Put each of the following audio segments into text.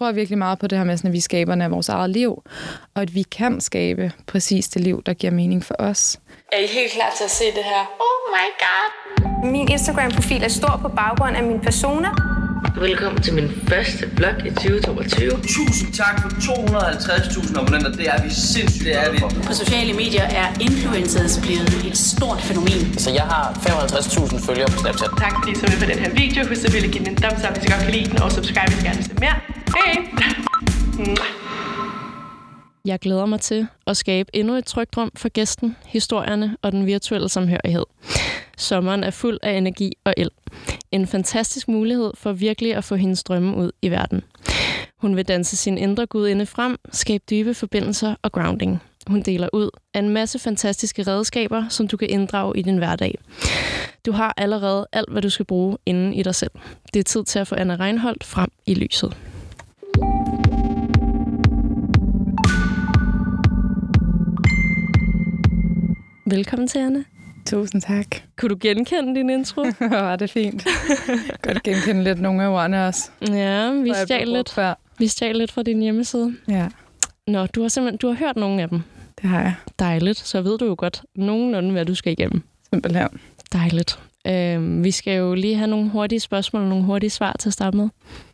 tror virkelig meget på det her med, sådan, at vi skaber af vores eget liv, og at vi kan skabe præcis det liv, der giver mening for os. Er I helt klar til at se det her? Oh my god! Min Instagram-profil er stor på baggrund af min persona. Velkommen til min første vlog i 2022. Tusind tak for 250.000 abonnenter. Det er vi sindssygt, det er vi. På sociale medier er influencers blevet et stort fænomen. Så jeg har 55.000 følgere på Snapchat. Tak fordi I så med på den her video. Husk at ville give den en thumbs up, hvis I godt kan lide den, og subscribe, hvis I gerne vil se mere. Hej! Jeg glæder mig til at skabe endnu et trygt rum for gæsten, historierne og den virtuelle samhørighed. Sommeren er fuld af energi og el. En fantastisk mulighed for virkelig at få hendes drømme ud i verden. Hun vil danse sin indre gudinde frem, skabe dybe forbindelser og grounding. Hun deler ud af en masse fantastiske redskaber, som du kan inddrage i din hverdag. Du har allerede alt, hvad du skal bruge inden i dig selv. Det er tid til at få Anna Reinholdt frem i lyset. Velkommen til, Anna. Tusind tak. Kunne du genkende din intro? Var det fint. Godt genkende lidt nogle af ordene også. Ja, vi stjal lidt, før. vi stjal lidt fra din hjemmeside. Ja, Nå, du har simpelthen du har hørt nogle af dem. det har jeg Dejligt. Så ved du jo godt nogenlunde, hvad du skal igennem. simpelthen. Dejligt. Øhm, vi skal jo lige have nogle hurtige spørgsmål og nogle hurtige svar til at starte med.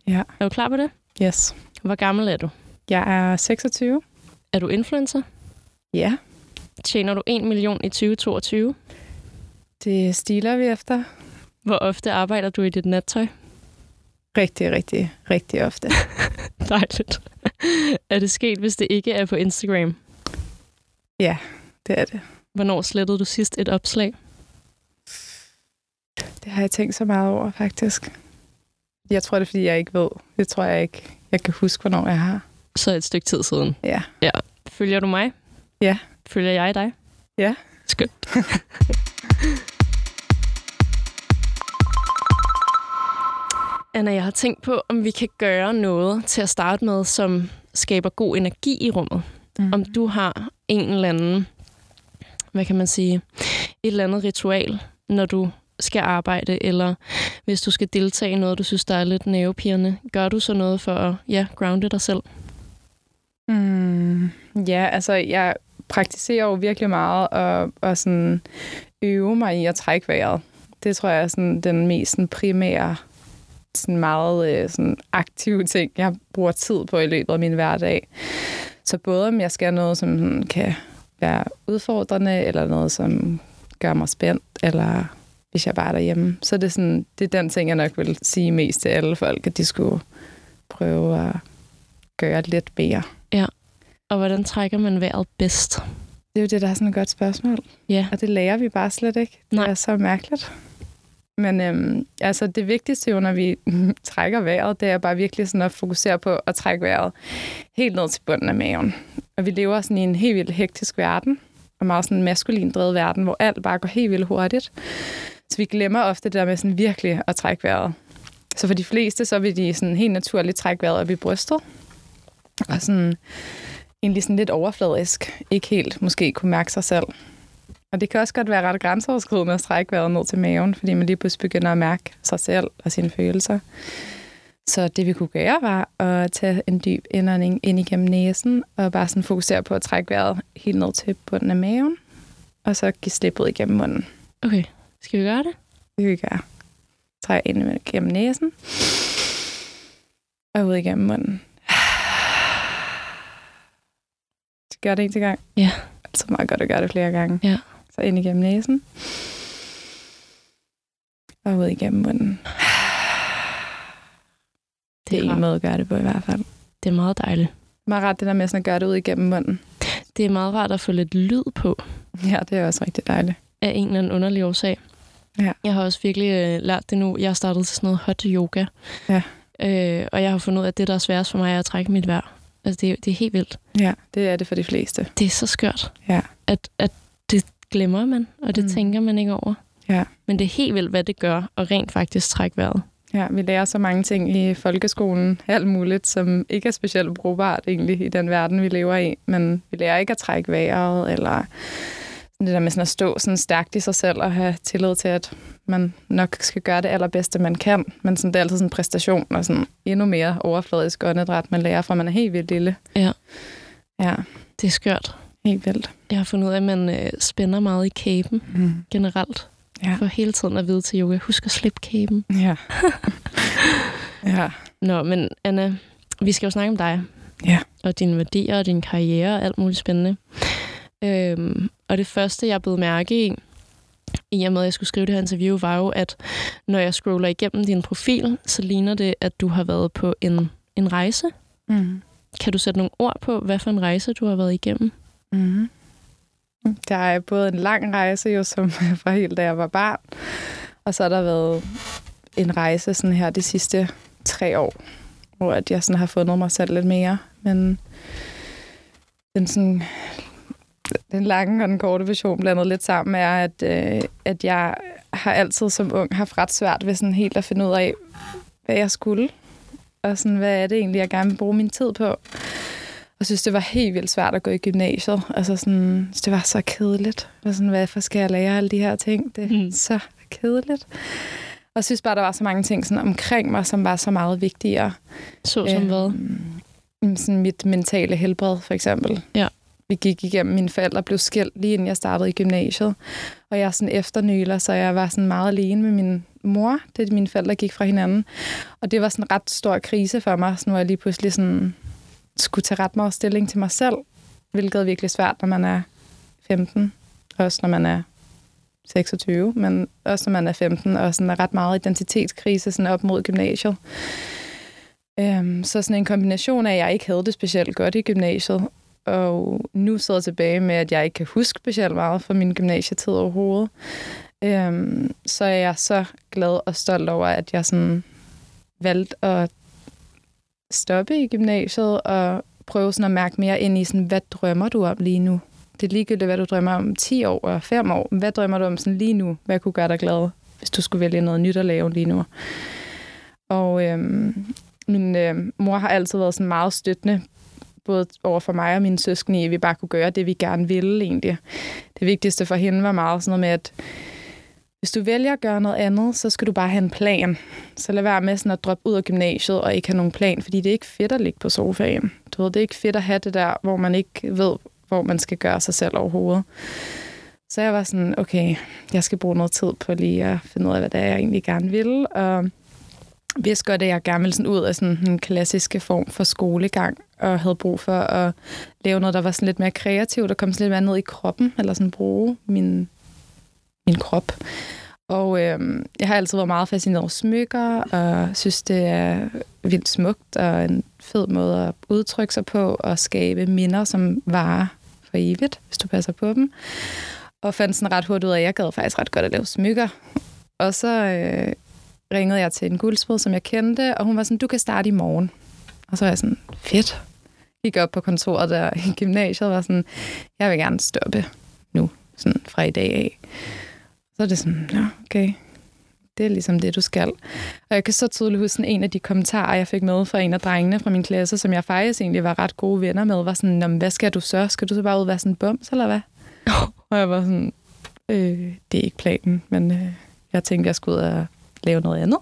Ja. Er du klar på det? Yes. Hvor gammel er du? Jeg er 26. Er du influencer? Ja, Tjener du 1 million i 2022? det stiler vi efter Hvor ofte arbejder du i dit nattøj? rigtig, rigtig, rigtig ofte. Dejligt. er det sket, hvis det ikke er på Instagram? Ja, det er det. Hvornår slettede du sidst et opslag? Det har jeg tænkt så meget over, faktisk. Jeg tror, det er, fordi jeg ikke ved. Det tror jeg ikke, jeg kan huske, hvornår jeg har. Så et stykke tid siden. Ja. Ja. Følger du mig? Ja. Følger jeg dig? Ja. Skønt. Anna, jeg har tænkt på, om vi kan gøre noget til at starte med, som skaber god energi i rummet. Mm. Om du har en eller anden, hvad kan man sige, et eller andet ritual, når du skal arbejde, eller hvis du skal deltage i noget, du synes, der er lidt nervepirrende. Gør du så noget for at ja, grounde dig selv? Mm, ja, altså jeg praktiserer jo virkelig meget og, og sådan øve mig i at trække vejret. Det tror jeg er sådan den mest sådan primære, sådan meget øh, sådan aktive ting, jeg bruger tid på i løbet af min hverdag. Så både om jeg skal noget, som kan være udfordrende, eller noget, som gør mig spændt, eller hvis jeg bare er derhjemme. Så det er, sådan, det er den ting, jeg nok vil sige mest til alle folk, at de skulle prøve at gøre lidt mere. Og hvordan trækker man vejret bedst? Det er jo det, der er sådan et godt spørgsmål. Ja. Og det lærer vi bare slet ikke. Det Nej. er så mærkeligt. Men øhm, altså det vigtigste jo, når vi trækker vejret, det er bare virkelig sådan at fokusere på at trække vejret helt ned til bunden af maven. Og vi lever sådan i en helt vildt hektisk verden, og meget sådan en maskulin drevet verden, hvor alt bare går helt vildt hurtigt. Så vi glemmer ofte det der med sådan virkelig at trække vejret. Så for de fleste, så vil de sådan helt naturligt trække vejret op i brystet. Og sådan egentlig sådan lidt overfladisk, ikke helt måske kunne mærke sig selv. Og det kan også godt være ret grænseoverskridende at strække vejret ned til maven, fordi man lige pludselig begynder at mærke sig selv og sine følelser. Så det vi kunne gøre var at tage en dyb indånding ind igennem næsen, og bare sådan fokusere på at trække vejret helt ned til bunden af maven, og så give slip ud igennem munden. Okay, skal vi gøre det? Det kan vi gøre. Træk ind igennem næsen, og ud igennem munden. Gør det en til gang. Ja. Så meget godt at gøre det flere gange. Ja. Så ind igennem næsen. Og ud igennem munden. Det er en rart. måde at gøre det på i hvert fald. Det er meget dejligt. Meget ret det der med sådan at gøre det ud igennem munden. Det er meget rart at få lidt lyd på Ja, det er også rigtig dejligt. af en eller anden underlig årsag. Ja. Jeg har også virkelig øh, lært det nu. Jeg har startet til sådan noget hot yoga. Ja. Øh, og jeg har fundet ud af, at det, der er sværest for mig, er at trække mit vejr. Altså, det, er- det er helt vildt. Ja, det er det for de fleste. Det er så skørt, Ja. at, at det glemmer man, og det Mm. mm. tænker man ikke over. Ja. Men det er helt vildt, hvad det gør at rent faktisk trække vejret. Ja, vi lærer så mange ting i folkeskolen, alt muligt, som ikke er specielt brugbart egentlig i den verden, vi lever i. Men vi lærer ikke at trække vejret, eller det der med sådan at stå sådan stærkt i sig selv og have tillid til, at man nok skal gøre det allerbedste, man kan. Men sådan, det er altid sådan en præstation og sådan endnu mere overfladisk åndedræt, man lærer fra, man er helt vildt lille. Ja. Ja, Det er skørt. helt vildt. Jeg har fundet ud af, at man øh, spænder meget i kæben Mm. generelt. Ja. For hele tiden at vide til yoga, husk at slippe kæben. Ja. ja. Nå, men Anna, vi skal jo snakke om dig. Ja. Og dine værdier og din karriere og alt muligt spændende. Øhm, og det første, jeg blev mærke i, i og med, at jeg skulle skrive det her interview, var jo, at når jeg scroller igennem din profil, så ligner det, at du har været på en, en rejse. Mm. Kan du sætte nogle ord på, hvad for en rejse du har været igennem? Mm. Der er både en lang rejse, jo, som fra helt da jeg var barn, og så har der været en rejse sådan her de sidste tre år, hvor at jeg sådan har fundet mig selv lidt mere. Men den, sådan, den lange og den korte version blandet lidt sammen er, at, øh, at jeg har altid som ung haft ret svært ved sådan helt at finde ud af, hvad jeg skulle. Og sådan, hvad er det egentlig, jeg gerne vil bruge min tid på. Og synes, det var helt vildt svært at gå i gymnasiet. Altså sådan, det var så kedeligt. Og sådan, hvorfor skal jeg lære alle de her ting? Det er Mm. så kedeligt. Og synes bare, der var så mange ting sådan omkring mig, som var så meget vigtigere. Så som hvad? Øhm, Sådan mit mentale helbred, for eksempel. Ja. Vi gik igennem, mine forældre blev skilt lige inden jeg startede i gymnasiet. Og jeg er sådan efternyler, så jeg var sådan meget alene med min mor, det mine forældre gik fra hinanden. Og det var sådan en ret stor krise for mig, så nu er jeg lige pludselig sådan skulle tage ret meget stilling til mig selv, hvilket er virkelig svært, når man er 15, også når man er 26, men også når man er 15, og sådan er ret meget identitetskrise sådan op mod gymnasiet. Øhm, så sådan en kombination af, at jeg ikke havde det specielt godt i gymnasiet, og nu sidder jeg tilbage med, at jeg ikke kan huske specielt meget fra min gymnasietid overhovedet. Øhm, så er jeg så glad og stolt over, at jeg sådan valgte at stoppe i gymnasiet og prøve sådan at mærke mere ind i, sådan, hvad drømmer du om lige nu? Det er ligegyldigt, hvad du drømmer om 10 år og 5 år. Hvad drømmer du om sådan lige nu? Hvad kunne gøre dig glad, hvis du skulle vælge noget nyt at lave lige nu? Og øhm, min øh, mor har altid været sådan meget støttende, både over for mig og mine søskende, i, at vi bare kunne gøre det, vi gerne ville egentlig. Det vigtigste for hende var meget sådan noget med, at hvis du vælger at gøre noget andet, så skal du bare have en plan. Så lad være med sådan at droppe ud af gymnasiet og ikke have nogen plan, fordi det er ikke fedt at ligge på sofaen. Du ved, det er ikke fedt at have det der, hvor man ikke ved, hvor man skal gøre sig selv overhovedet. Så jeg var sådan, okay, jeg skal bruge noget tid på lige at finde ud af, hvad det er, jeg egentlig gerne vil. Og vidste godt, at jeg gerne ville sådan ud af sådan en klassiske form for skolegang, og havde brug for at lave noget, der var sådan lidt mere kreativt, og komme sådan lidt mere ned i kroppen, eller sådan bruge min, min krop. Og øh, jeg har altid været meget fascineret af smykker, og synes, det er vildt smukt, og en fed måde at udtrykke sig på, og skabe minder, som varer for evigt, hvis du passer på dem. Og fandt sådan ret hurtigt ud af, at jeg gad faktisk ret godt at lave smykker. Og så øh, ringede jeg til en guldsmed, som jeg kendte, og hun var sådan, du kan starte i morgen. Og så var jeg sådan, fedt. Gik op på kontoret der i gymnasiet og var sådan, jeg vil gerne stoppe nu, sådan fra i dag af. Så er det sådan, ja, okay, det er ligesom det, du skal. Og jeg kan så tydeligt huske en af de kommentarer, jeg fik med fra en af drengene fra min klasse, som jeg faktisk egentlig var ret gode venner med, var sådan, "Nå, men hvad skal du så? Skal du så bare ud og være sådan en bums, eller hvad? og jeg var sådan, øh, det er ikke planen, men øh, jeg tænkte, jeg skulle ud og lave noget andet.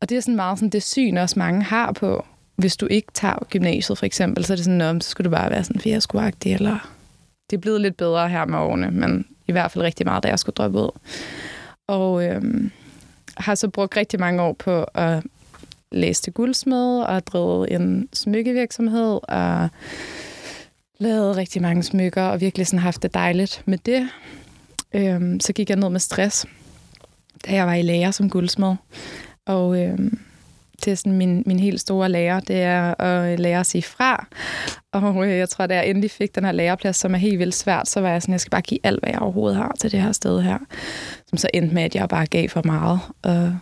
Og det er sådan meget sådan det syn, også mange har på, hvis du ikke tager gymnasiet for eksempel, så er det sådan, "Nå, men så skulle du bare være sådan fiaskoagtig, eller det er blevet lidt bedre her med årene, men i hvert fald rigtig meget, da jeg skulle droppe ud. Og øhm, har så brugt rigtig mange år på at læse til guldsmed og drevet en smykkevirksomhed og lavet rigtig mange smykker og virkelig sådan haft det dejligt med det. Øhm, så gik jeg ned med stress, da jeg var i lærer som guldsmed. Og øh, det er sådan min, min helt store lærer, det er at øh, lære at sige fra. Og øh, jeg tror, da jeg endelig fik den her læreplads, som er helt vildt svært, så var jeg sådan, jeg skal bare give alt, hvad jeg overhovedet har til det her sted her. Som så endte med, at jeg bare gav for meget, og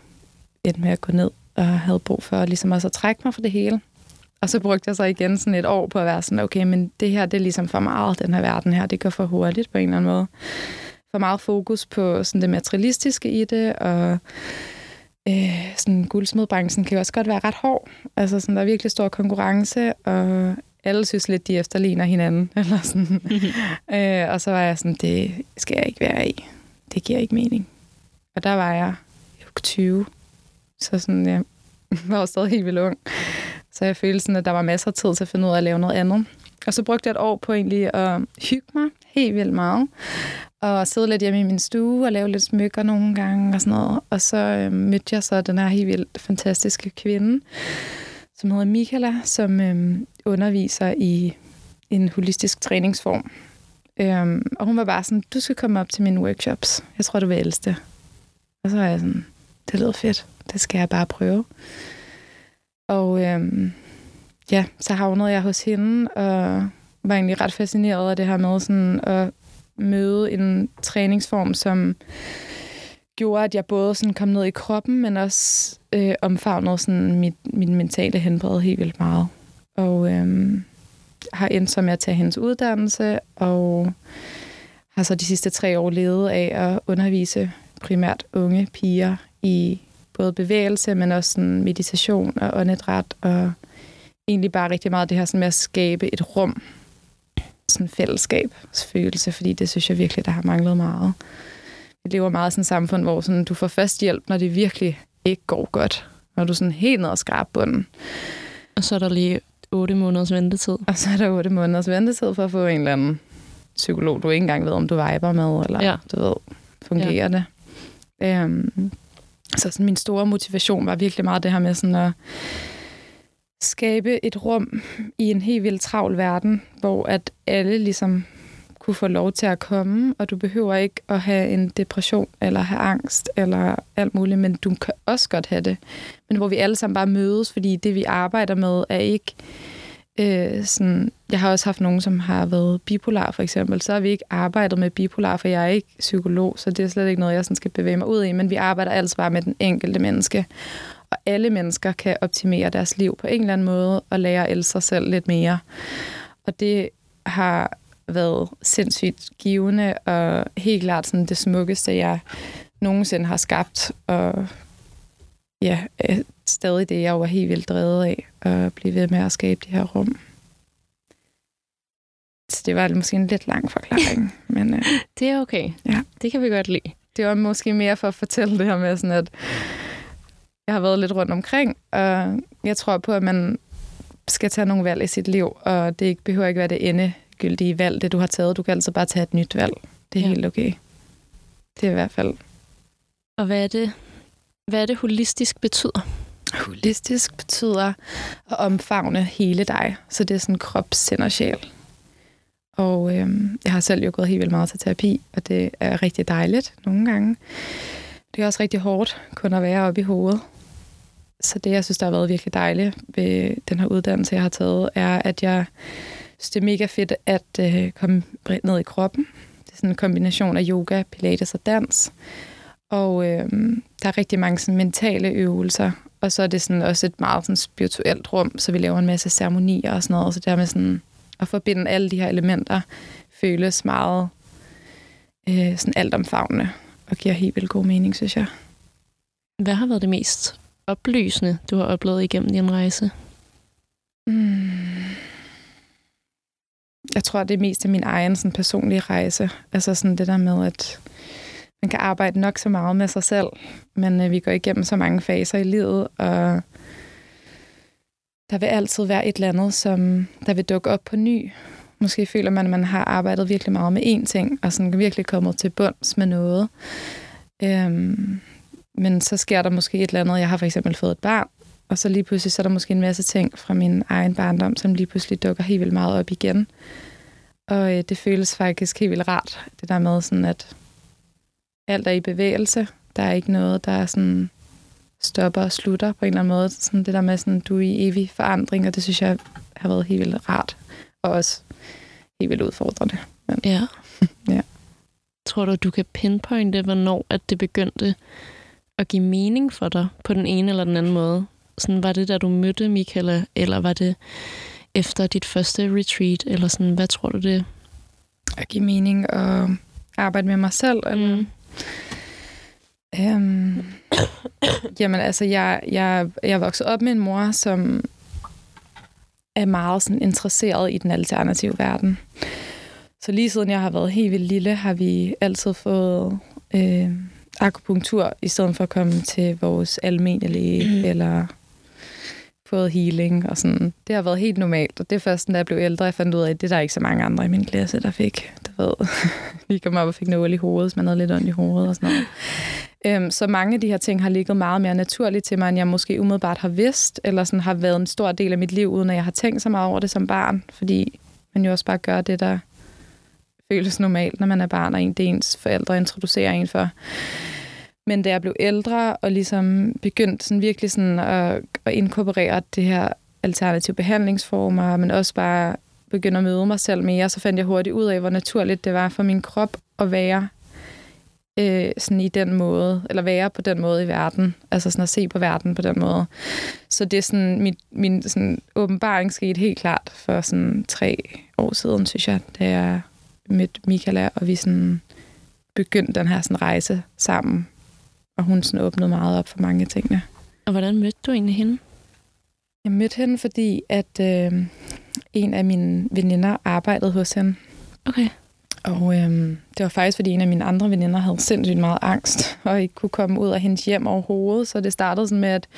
endte med at gå ned og havde brug for ligesom også at trække mig fra det hele. Og så brugte jeg så igen sådan et år på at være sådan, okay, men det her, det er ligesom for meget, den her verden her, det går for hurtigt på en eller anden måde. For meget fokus på sådan det materialistiske i det, og øh, sådan guldsmedbranchen kan jo også godt være ret hård. Altså sådan, der er virkelig stor konkurrence, og alle synes lidt, de efterligner hinanden. Eller sådan. øh, og så var jeg sådan, det skal jeg ikke være i. Det giver ikke mening. Og der var jeg 20. Så sådan, jeg var jo stadig helt vildt ung. Så jeg følte sådan, at der var masser af tid til at finde ud af at lave noget andet. Og så brugte jeg et år på egentlig at hygge mig helt vildt meget. Og sidde lidt hjemme i min stue og lave lidt smykker nogle gange og sådan noget. Og så øh, mødte jeg så den her helt vildt fantastiske kvinde, som hedder Michaela, som øh, underviser i en holistisk træningsform. Øhm, og hun var bare sådan, du skal komme op til mine workshops. Jeg tror, du vil elske det. Og så var jeg sådan, det lyder fedt. Det skal jeg bare prøve. Og øhm, ja, så havnede jeg hos hende, og var egentlig ret fascineret af det her med sådan at møde en træningsform, som gjorde, at jeg både sådan kom ned i kroppen, men også øh, omfavnede sådan mit, mit mentale helbred helt vildt meget. Og øh, har endt som at tage hendes uddannelse, og har så de sidste tre år levet af at undervise primært unge piger i både bevægelse, men også sådan meditation og åndedræt, og egentlig bare rigtig meget det her sådan med at skabe et rum, sådan fællesskabsfølelse, fordi det synes jeg virkelig, der har manglet meget. Vi lever meget i sådan et samfund, hvor sådan, du får først hjælp, når det virkelig ikke går godt. Når du er sådan helt ned og skrab bunden. Og så er der lige 8 måneders ventetid. Og så er der 8 måneders ventetid for at få en eller anden psykolog, du ikke engang ved, om du viber med, eller ja. du ved, fungerer ja. det. Øhm, så sådan min store motivation var virkelig meget det her med sådan at skabe et rum i en helt vildt travl verden, hvor at alle ligesom kunne få lov til at komme, og du behøver ikke at have en depression, eller have angst, eller alt muligt, men du kan også godt have det. Men hvor vi alle sammen bare mødes, fordi det, vi arbejder med, er ikke øh, sådan... Jeg har også haft nogen, som har været bipolar, for eksempel. Så har vi ikke arbejdet med bipolar, for jeg er ikke psykolog, så det er slet ikke noget, jeg sådan skal bevæge mig ud i, men vi arbejder altså bare med den enkelte menneske. Og alle mennesker kan optimere deres liv på en eller anden måde, og lære at elske sig selv lidt mere. Og det har været sindssygt givende, og helt klart sådan det smukkeste, jeg nogensinde har skabt. Og ja, stadig det, jeg var helt vildt drevet af, at blive ved med at skabe de her rum. Så det var måske en lidt lang forklaring. men, uh, det er okay. Ja. Det kan vi godt lide. Det var måske mere for at fortælle det her med, sådan at jeg har været lidt rundt omkring, og jeg tror på, at man skal tage nogle valg i sit liv, og det behøver ikke være det endegyldige valg, det du har taget. Du kan altså bare tage et nyt valg. Det er ja. helt okay. Det er i hvert fald. Og hvad er det, hvad er det holistisk betyder? Holistisk betyder at omfavne hele dig. Så det er sådan krop, sind og sjæl. Og øhm, jeg har selv jo gået helt vildt meget til terapi, og det er rigtig dejligt nogle gange. Det er også rigtig hårdt kun at være oppe i hovedet. Så det, jeg synes, der har været virkelig dejligt ved den her uddannelse, jeg har taget, er, at jeg synes, det er mega fedt at øh, komme ned i kroppen. Det er sådan en kombination af yoga, pilates og dans. Og øh, der er rigtig mange sådan, mentale øvelser, og så er det sådan også et meget sådan, spirituelt rum, så vi laver en masse ceremonier og sådan noget, så der med sådan at forbinde alle de her elementer føles meget øh, sådan altomfavnende og giver helt vildt god mening, synes jeg. Hvad har været det mest oplysende, du har oplevet igennem din rejse? Mm. Jeg tror, det er mest af min egen sådan, personlige rejse. Altså sådan det der med, at man kan arbejde nok så meget med sig selv, men øh, vi går igennem så mange faser i livet, og der vil altid være et eller andet, som der vil dukke op på ny. Måske føler man, at man har arbejdet virkelig meget med én ting, og sådan virkelig kommet til bunds med noget. Øhm, men så sker der måske et eller andet. Jeg har for eksempel fået et barn, og så lige pludselig så er der måske en masse ting fra min egen barndom, som lige pludselig dukker helt vildt meget op igen. Og øh, det føles faktisk helt vildt rart, det der med sådan, at alt er i bevægelse. Der er ikke noget, der er sådan stopper og slutter på en eller anden måde. Sådan det der med, sådan, du er i evig forandring, og det synes jeg har været helt vildt rart. Og også helt vildt udfordrende. Men, ja. ja. Tror du, du kan pinpointe, hvornår at det begyndte at give mening for dig på den ene eller den anden måde? Sådan, var det, da du mødte Michaela, eller var det efter dit første retreat, eller sådan, hvad tror du det? At give mening og arbejde med mig selv, eller? Mm. Øhm, jamen altså, jeg, jeg, jeg voksede op med en mor, som er meget sådan interesseret i den alternative verden. Så lige siden jeg har været helt vildt lille, har vi altid fået øh, akupunktur, i stedet for at komme til vores almindelige mm. eller fået healing og sådan. Det har været helt normalt, og det er først, da jeg blev ældre, jeg fandt ud af, at det er der ikke så mange andre i min klasse, der fik. Du ved, vi kom op og fik nål i hovedet, hvis man havde lidt ondt i hovedet og sådan noget. Øhm, så mange af de her ting har ligget meget mere naturligt til mig, end jeg måske umiddelbart har vidst, eller sådan har været en stor del af mit liv, uden at jeg har tænkt så meget over det som barn, fordi man jo også bare gør det, der føles normalt, når man er barn, og en, det ens forældre introducerer en for. Men da jeg blev ældre og ligesom begyndte sådan virkelig sådan at, at inkorporere det her alternative behandlingsformer, men også bare begynde at møde mig selv mere, så fandt jeg hurtigt ud af, hvor naturligt det var for min krop at være øh, sådan i den måde, eller være på den måde i verden, altså sådan at se på verden på den måde. Så det er sådan, min, min sådan åbenbaring skete helt klart for sådan tre år siden, synes jeg, da jeg mødte Michaela, og vi sådan begyndte den her sådan rejse sammen og hun sådan åbnede meget op for mange af tingene. Og hvordan mødte du egentlig hende? Jeg mødte hende, fordi at øh, en af mine veninder arbejdede hos hende. Okay. Og øh, det var faktisk, fordi en af mine andre veninder havde sindssygt meget angst, og ikke kunne komme ud af hendes hjem overhovedet. Så det startede sådan med, at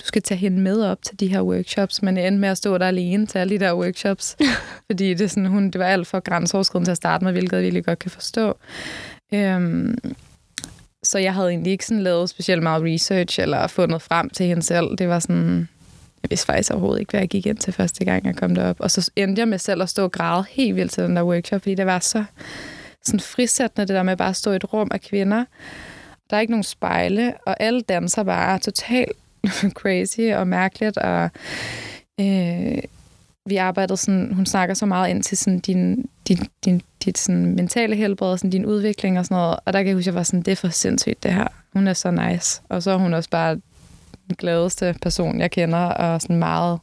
du skal tage hende med op til de her workshops, men endte med at stå der alene til alle de der workshops. fordi det, sådan, hun, det var alt for grænseoverskridende til at starte med, hvilket jeg virkelig godt kan forstå. Øh, så jeg havde egentlig ikke sådan lavet specielt meget research eller fundet frem til hende selv. Det var sådan, jeg vidste faktisk overhovedet ikke, hvad jeg gik ind til første gang, jeg kom derop. Og så endte jeg med selv at stå og græde helt vildt til den der workshop, fordi det var så sådan frisættende, det der med bare at stå i et rum af kvinder. Der er ikke nogen spejle, og alle danser bare totalt crazy og mærkeligt, og øh, vi arbejdede sådan, hun snakker så meget ind til sådan din, din, din, dit sådan mentale helbred og sådan din udvikling og sådan noget. Og der kan jeg huske, at jeg var sådan, det er for sindssygt det her. Hun er så nice. Og så er hun også bare den gladeste person, jeg kender, og sådan meget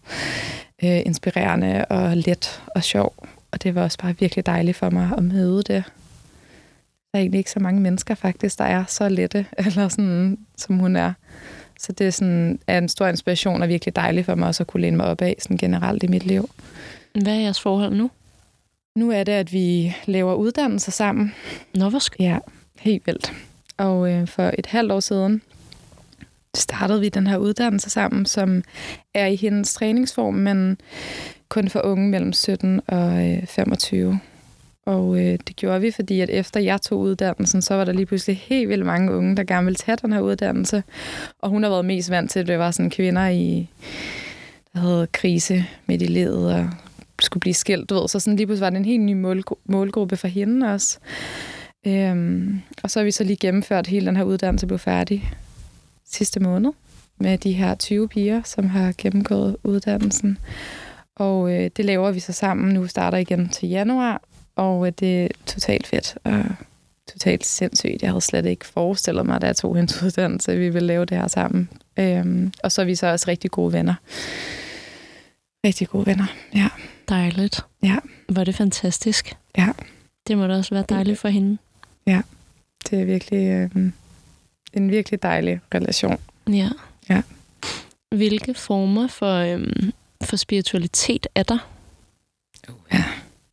øh, inspirerende og let og sjov. Og det var også bare virkelig dejligt for mig at møde det. Der er egentlig ikke så mange mennesker faktisk, der er så lette, eller sådan, som hun er. Så det er, sådan, er en stor inspiration og virkelig dejligt for mig også at kunne læne mig op af sådan generelt i mit liv. Hvad er jeres forhold nu? Nu er det, at vi laver uddannelser sammen. Nå, hvor skal... Ja, helt vildt. Og øh, for et halvt år siden startede vi den her uddannelse sammen, som er i hendes træningsform, men kun for unge mellem 17 og øh, 25. Og øh, det gjorde vi, fordi at efter jeg tog uddannelsen, så var der lige pludselig helt vildt mange unge, der gerne ville tage den her uddannelse. Og hun har været mest vant til, at det var sådan kvinder i, der havde krise midt i livet og skulle blive skilt, du ved. Så sådan lige pludselig var det en helt ny målgru- målgruppe for hende også. Øhm, og så har vi så lige gennemført hele den her uddannelse, blev færdig sidste måned med de her 20 piger, som har gennemgået uddannelsen. Og øh, det laver vi så sammen. Nu starter igen til januar, og øh, det er totalt fedt og totalt sindssygt. Jeg havde slet ikke forestillet mig, da jeg tog hendes uddannelse, at vi ville lave det her sammen. Øhm, og så er vi så også rigtig gode venner. Rigtig gode venner, ja. Dejligt. Ja. Var det fantastisk. Ja. Det må da også være dejligt for hende. Ja, det er virkelig øh, en virkelig dejlig relation. Ja. Ja. Hvilke former for, øhm, for spiritualitet er der? Uh, ja.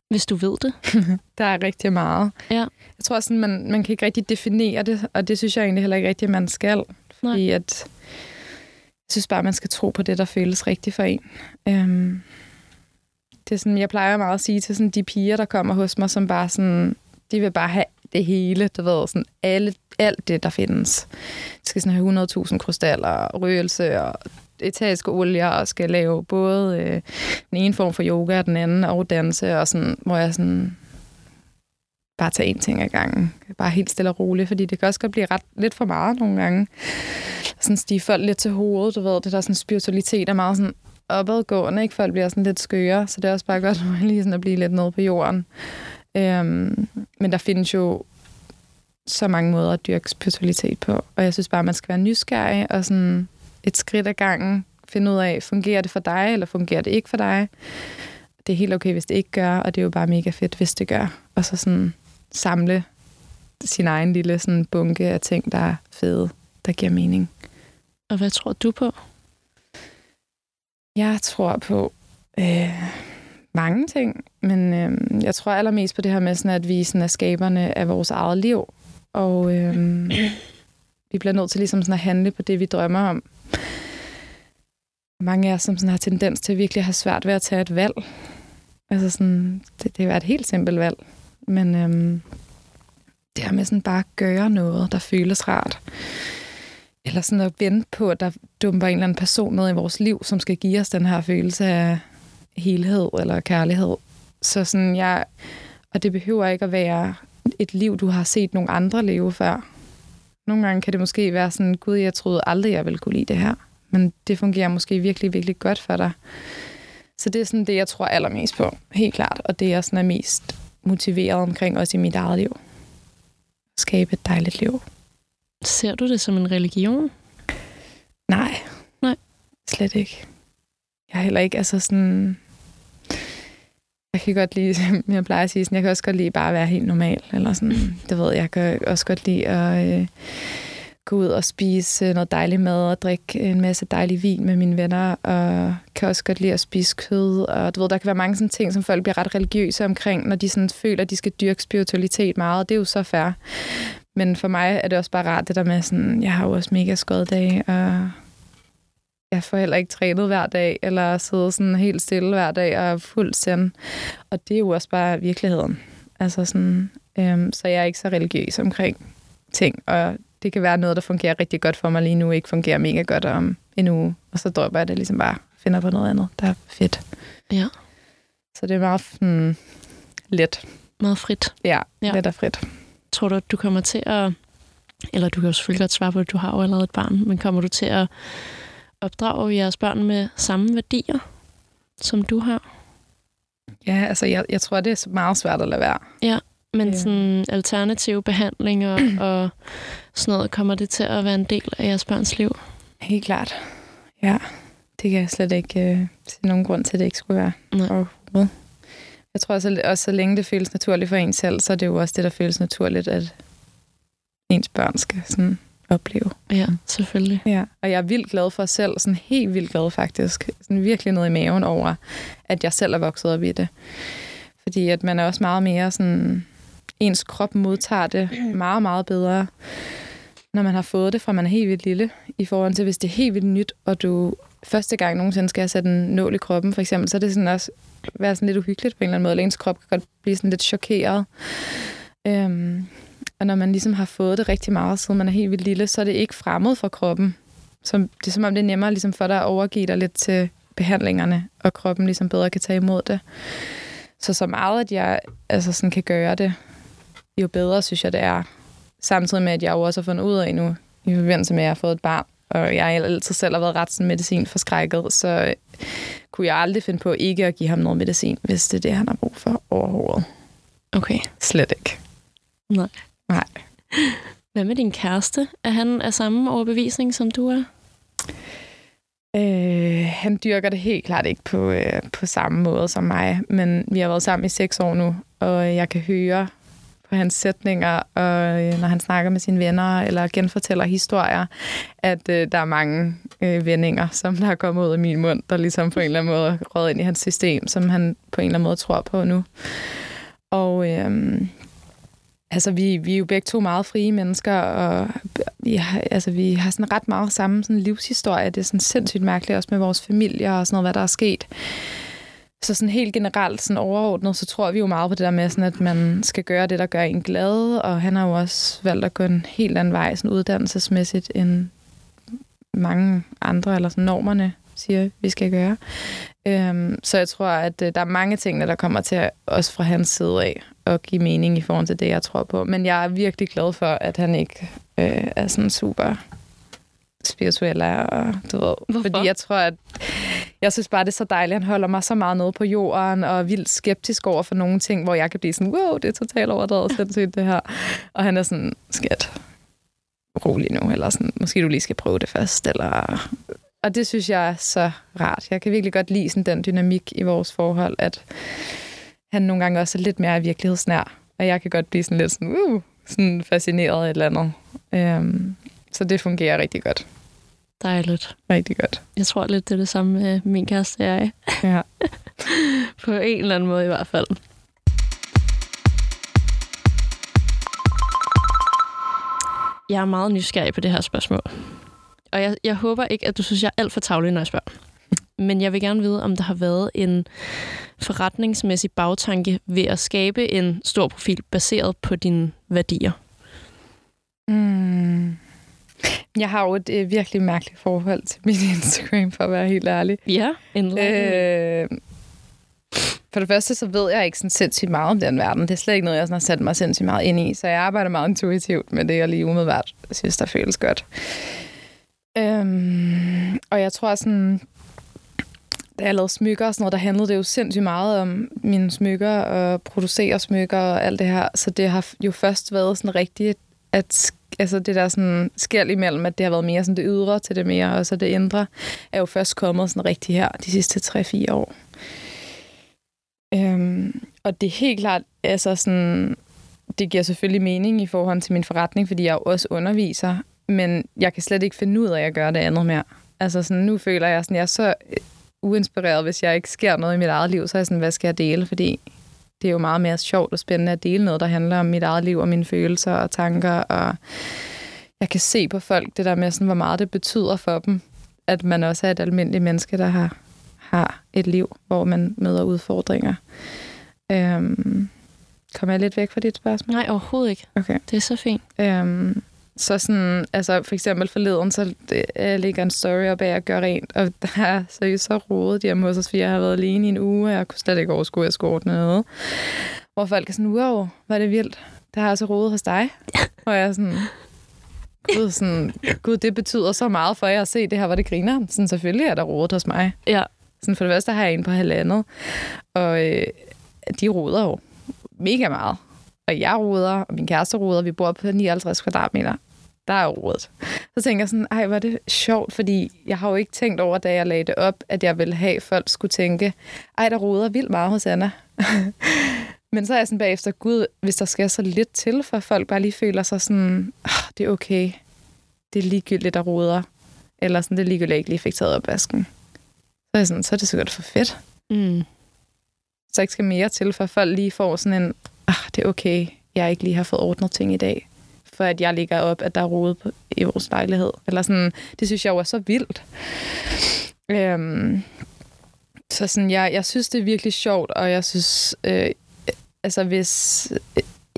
Hvis du ved det. der er rigtig meget. Ja. Jeg tror sådan, man, man kan ikke rigtig definere det, og det synes jeg egentlig heller ikke rigtigt, man skal. Fordi Nej. at jeg synes bare, man skal tro på det, der føles rigtigt for en. Øhm, det er sådan, jeg plejer meget at sige til sådan de piger, der kommer hos mig, som bare sådan, de vil bare have det hele, du ved, sådan alle, alt det, der findes. Det skal sådan have 100.000 krystaller, røgelse og etæriske olier, og skal lave både øh, den ene form for yoga den anden, og danse, og sådan, hvor jeg sådan bare tage en ting ad gangen. Bare helt stille og roligt, fordi det kan også godt blive ret lidt for meget nogle gange. Sådan stige folk lidt til hovedet, du ved, det der sådan spiritualitet er meget sådan opadgående, ikke? Folk bliver sådan lidt skøre, så det er også bare godt lige sådan at blive lidt nede på jorden. Øhm, men der findes jo så mange måder at dyrke spiritualitet på, og jeg synes bare, man skal være nysgerrig og sådan et skridt ad gangen finde ud af, fungerer det for dig, eller fungerer det ikke for dig? Det er helt okay, hvis det ikke gør, og det er jo bare mega fedt, hvis det gør. Og så sådan samle sin egen lille sådan bunke af ting, der er fede, der giver mening. Og hvad tror du på? Jeg tror på, Øh, mange ting, men øh, jeg tror allermest på det her med, sådan, at vi sådan, er skaberne af vores eget liv. Og øh, vi bliver nødt til ligesom sådan, at handle på det, vi drømmer om. Mange af os som sådan, har tendens til virkelig at have svært ved at tage et valg. Altså sådan, det, det er et helt simpelt valg. Men øh, det her med sådan bare at gøre noget, der føles rart. Eller sådan at vente på, at der dumper en eller anden person ned i vores liv, som skal give os den her følelse af helhed eller kærlighed. Så sådan, jeg, og det behøver ikke at være et liv, du har set nogle andre leve før. Nogle gange kan det måske være sådan, gud, jeg troede aldrig, jeg ville kunne lide det her. Men det fungerer måske virkelig, virkelig godt for dig. Så det er sådan det, jeg tror allermest på, helt klart. Og det, jeg sådan er mest motiveret omkring, også i mit eget liv. At skabe et dejligt liv. Ser du det som en religion? Nej. Nej. Slet ikke. Jeg er heller ikke, altså sådan... Jeg kan godt lide, som jeg plejer at sige, sådan, jeg kan også godt lide bare at være helt normal. Eller sådan, det ved jeg, jeg kan også godt lide at øh, gå ud og spise noget dejlig mad og drikke en masse dejlig vin med mine venner. Og kan også godt lide at spise kød. Og du ved, der kan være mange sådan ting, som folk bliver ret religiøse omkring, når de sådan føler, at de skal dyrke spiritualitet meget. Det er jo så fair. Men for mig er det også bare rart, det der med sådan, jeg har jo også mega skoddage, og jeg får heller ikke trænet hver dag, eller sidde sådan helt stille hver dag og fuld send. Og det er jo også bare virkeligheden. Altså sådan, øhm, så jeg er ikke så religiøs omkring ting, og det kan være noget, der fungerer rigtig godt for mig lige nu, ikke fungerer mega godt om en uge, og så dropper jeg det ligesom bare, finder på noget andet, der er fedt. Ja. Så det er meget hmm, let. Meget frit. Ja, Ja. ja, let og frit. Tror du, at du kommer til at... Eller du kan jo selvfølgelig godt svare på, at du har jo allerede et barn, men kommer du til at opdrage jeres børn med samme værdier, som du har? Ja, altså jeg, jeg tror, det er meget svært at lade være. Ja, men Ja. sådan alternative behandlinger og sådan noget, kommer det til at være en del af jeres børns liv? Helt klart. Ja, det kan jeg slet ikke øh, se nogen grund til, at det ikke skulle være Nej. overhovedet. Jeg tror også, også, så længe det føles naturligt for en selv, så er det jo også det, der føles naturligt, at ens børn skal sådan opleve. Ja, selvfølgelig. Ja, og jeg er vildt glad for selv, sådan helt vildt glad faktisk, sådan virkelig noget i maven over, at jeg selv er vokset op i det. Fordi at man er også meget mere sådan, ens krop modtager det meget, meget bedre, når man har fået det fra man er helt vildt lille, i forhold til hvis det er helt vildt nyt, og du første gang nogensinde skal have sat en nål i kroppen, for eksempel, så er det sådan også være sådan lidt uhyggeligt på en eller anden måde, eller ens krop kan godt blive sådan lidt chokeret. Øhm, og når man ligesom har fået det rigtig meget, siden man er helt vildt lille, så er det ikke fremmed for kroppen. Så det er som om, det er nemmere ligesom for dig at overgive dig lidt til behandlingerne, og kroppen ligesom bedre kan tage imod det. Så så meget, at jeg altså sådan kan gøre det, jo bedre synes jeg, det er. Samtidig med, at jeg jo også har fundet ud af nu, i forbindelse med, at jeg har fået et barn, og jeg altid selv har været ret sådan medicin forskrækket, så kunne jeg aldrig finde på ikke at give ham noget medicin, hvis det er det, han har brug for overhovedet. Okay. Slet ikke. Nej. Nej. Hvad med din kæreste? Er han af samme overbevisning, som du er? Øh, han dyrker det helt klart ikke på, øh, på samme måde som mig, men vi har været sammen i seks år nu, og jeg kan høre på hans sætninger, og øh, når han snakker med sine venner eller genfortæller historier, at øh, der er mange øh, vendinger, som der er kommet ud af min mund, der ligesom på en eller anden måde røget ind i hans system, som han på en eller anden måde tror på nu. Og øh, altså, vi, vi er jo begge to meget frie mennesker, og vi har, altså, vi har sådan ret meget samme sådan livshistorie. Det er sådan sindssygt mærkeligt, også med vores familier og sådan noget, hvad der er sket. Så sådan helt generelt, sådan overordnet, så tror vi jo meget på det der med, sådan, at man skal gøre det, der gør en glad, og han har jo også valgt at gå en helt anden vej, sådan uddannelsesmæssigt, end mange andre, eller sådan normerne siger, vi skal gøre. Øhm, så jeg tror, at øh, der er mange ting, der kommer til, os fra hans side af, at give mening i forhold til det, jeg tror på. Men jeg er virkelig glad for, at han ikke øh, er sådan super spirituel, og du ved. Hvorfor? Fordi jeg tror, at jeg synes bare, det er så dejligt. Han holder mig så meget nede på jorden, og er vildt skeptisk over for nogle ting, hvor jeg kan blive sådan, wow, det er totalt overdrevet sindssygt det her. Og han er sådan, skat, rolig nu, eller sådan, måske du lige skal prøve det først, eller... Og det synes jeg er så rart. Jeg kan virkelig godt lide sådan den dynamik i vores forhold, at han nogle gange også er lidt mere virkelighedsnær, og jeg kan godt blive sådan lidt sådan, uh, sådan fascineret af et eller andet. Øhm, så det fungerer rigtig godt. Dejligt. Rigtig godt. Jeg tror lidt, det er det samme med min kæreste og jeg. Ja. På en eller anden måde i hvert fald. Jeg er meget nysgerrig på det her spørgsmål. Og jeg, jeg håber ikke, at du synes, jeg er alt for tavlig, når jeg spørger. Men jeg vil gerne vide, om der har været en forretningsmæssig bagtanke ved at skabe en stor profil baseret på dine værdier. Mm. Jeg har jo et øh, virkelig mærkeligt forhold til min Instagram, for at være helt ærlig. Ja, en øh, For det første, så ved jeg ikke sådan sindssygt meget om den verden. Det er slet ikke noget, jeg sådan har sat mig sindssygt meget ind i. Så jeg arbejder meget intuitivt med det, jeg lige umiddelbart synes, der føles godt. Øhm, og jeg tror sådan, da jeg lavede smykker og sådan noget, der handlede det jo sindssygt meget om mine smykker og producere smykker og alt det her. Så det har jo først været sådan rigtigt, at altså det der sådan skæld imellem, at det har været mere sådan det ydre til det mere, og så det indre, er jo først kommet sådan rigtigt her de sidste 3-4 år. Øhm, og det er helt klart, altså sådan, det giver selvfølgelig mening i forhold til min forretning, fordi jeg jo også underviser, men jeg kan slet ikke finde ud af at gøre det andet mere. Altså sådan, nu føler jeg sådan, jeg er så uinspireret, hvis jeg ikke sker noget i mit eget liv, så er jeg sådan, hvad skal jeg dele? Fordi det er jo meget mere sjovt og spændende at dele noget, der handler om mit eget liv og mine følelser og tanker, og jeg kan se på folk det der med, sådan, hvor meget det betyder for dem, at man også er et almindeligt menneske, der har, har et liv, hvor man møder udfordringer. Øhm, kommer jeg lidt væk fra dit spørgsmål? Nej, overhovedet ikke. Okay. Det er så fint. Øhm, så sådan, altså for eksempel forleden, så det, jeg ligger en story op af at gøre rent, og der er seriøst så rodet hjemme hos os, fordi jeg har været alene i en uge, og jeg kunne slet ikke overskue, at jeg skulle ordne noget. Hvor folk er sådan, wow, var det vildt. Der har altså rodet hos dig. og jeg er sådan, gud, sådan, gud, det betyder så meget for jer at se det her, hvor det griner. Sådan, selvfølgelig er der rodet hos mig. Ja. Sådan, for det første har jeg en på halvandet, og øh, de roder jo mega meget. Og jeg roder, og min kæreste roder, vi bor på 59 kvadratmeter. Der er jo rodet. Så tænker jeg sådan, ej, var det sjovt, fordi jeg har jo ikke tænkt over, da jeg lagde det op, at jeg ville have, at folk skulle tænke, ej, der roder vildt meget hos Anna. Men så er jeg sådan bagefter, gud, hvis der skal så lidt til, for folk bare lige føler sig sådan, oh, det er okay. Det er ligegyldigt, der roder. Eller sådan, det er ligegyldigt, at jeg ikke lige fik taget opvasken. Så er, jeg sådan, så er det sikkert for fedt. Mm. Så ikke skal mere til, for folk lige får sådan en, ah, det er okay, jeg ikke lige har fået ordnet ting i dag, for at jeg ligger op, at der er rodet på, i vores lejlighed. Eller sådan, det synes jeg jo er så vildt. Øhm, så sådan, jeg, jeg synes, det er virkelig sjovt, og jeg synes, øh, altså hvis...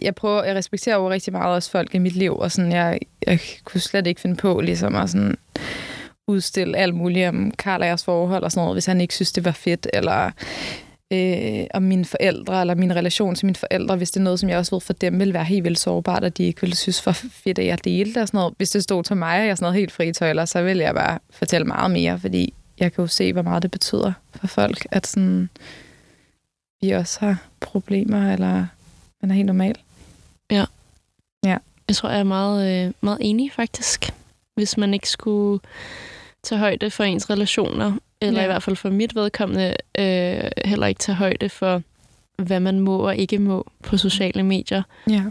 Jeg prøver, jeg respekterer jo rigtig meget også folk i mit liv, og sådan, jeg, jeg kunne slet ikke finde på ligesom at sådan udstille alt muligt om Karl og jeres forhold og sådan noget, hvis han ikke synes, det var fedt, eller øh, om mine forældre, eller min relation til mine forældre, hvis det er noget, som jeg også ved for dem vil være helt vildt sårbart, og de ikke ville synes var fedt, at jeg delte og sådan noget. Hvis det stod til mig, og jeg sådan noget helt fri tøjler, så vil jeg bare fortælle meget mere, fordi jeg kan jo se, hvor meget det betyder for folk, at sådan, vi også har problemer, eller man er helt normal. Ja. Ja. Jeg tror, jeg er meget, øh, meget enig, faktisk. Hvis man ikke skulle tage højde for ens relationer, eller ja. i hvert fald for mit vedkommende, øh, heller ikke tage højde for, hvad man må og ikke må på sociale medier, ja.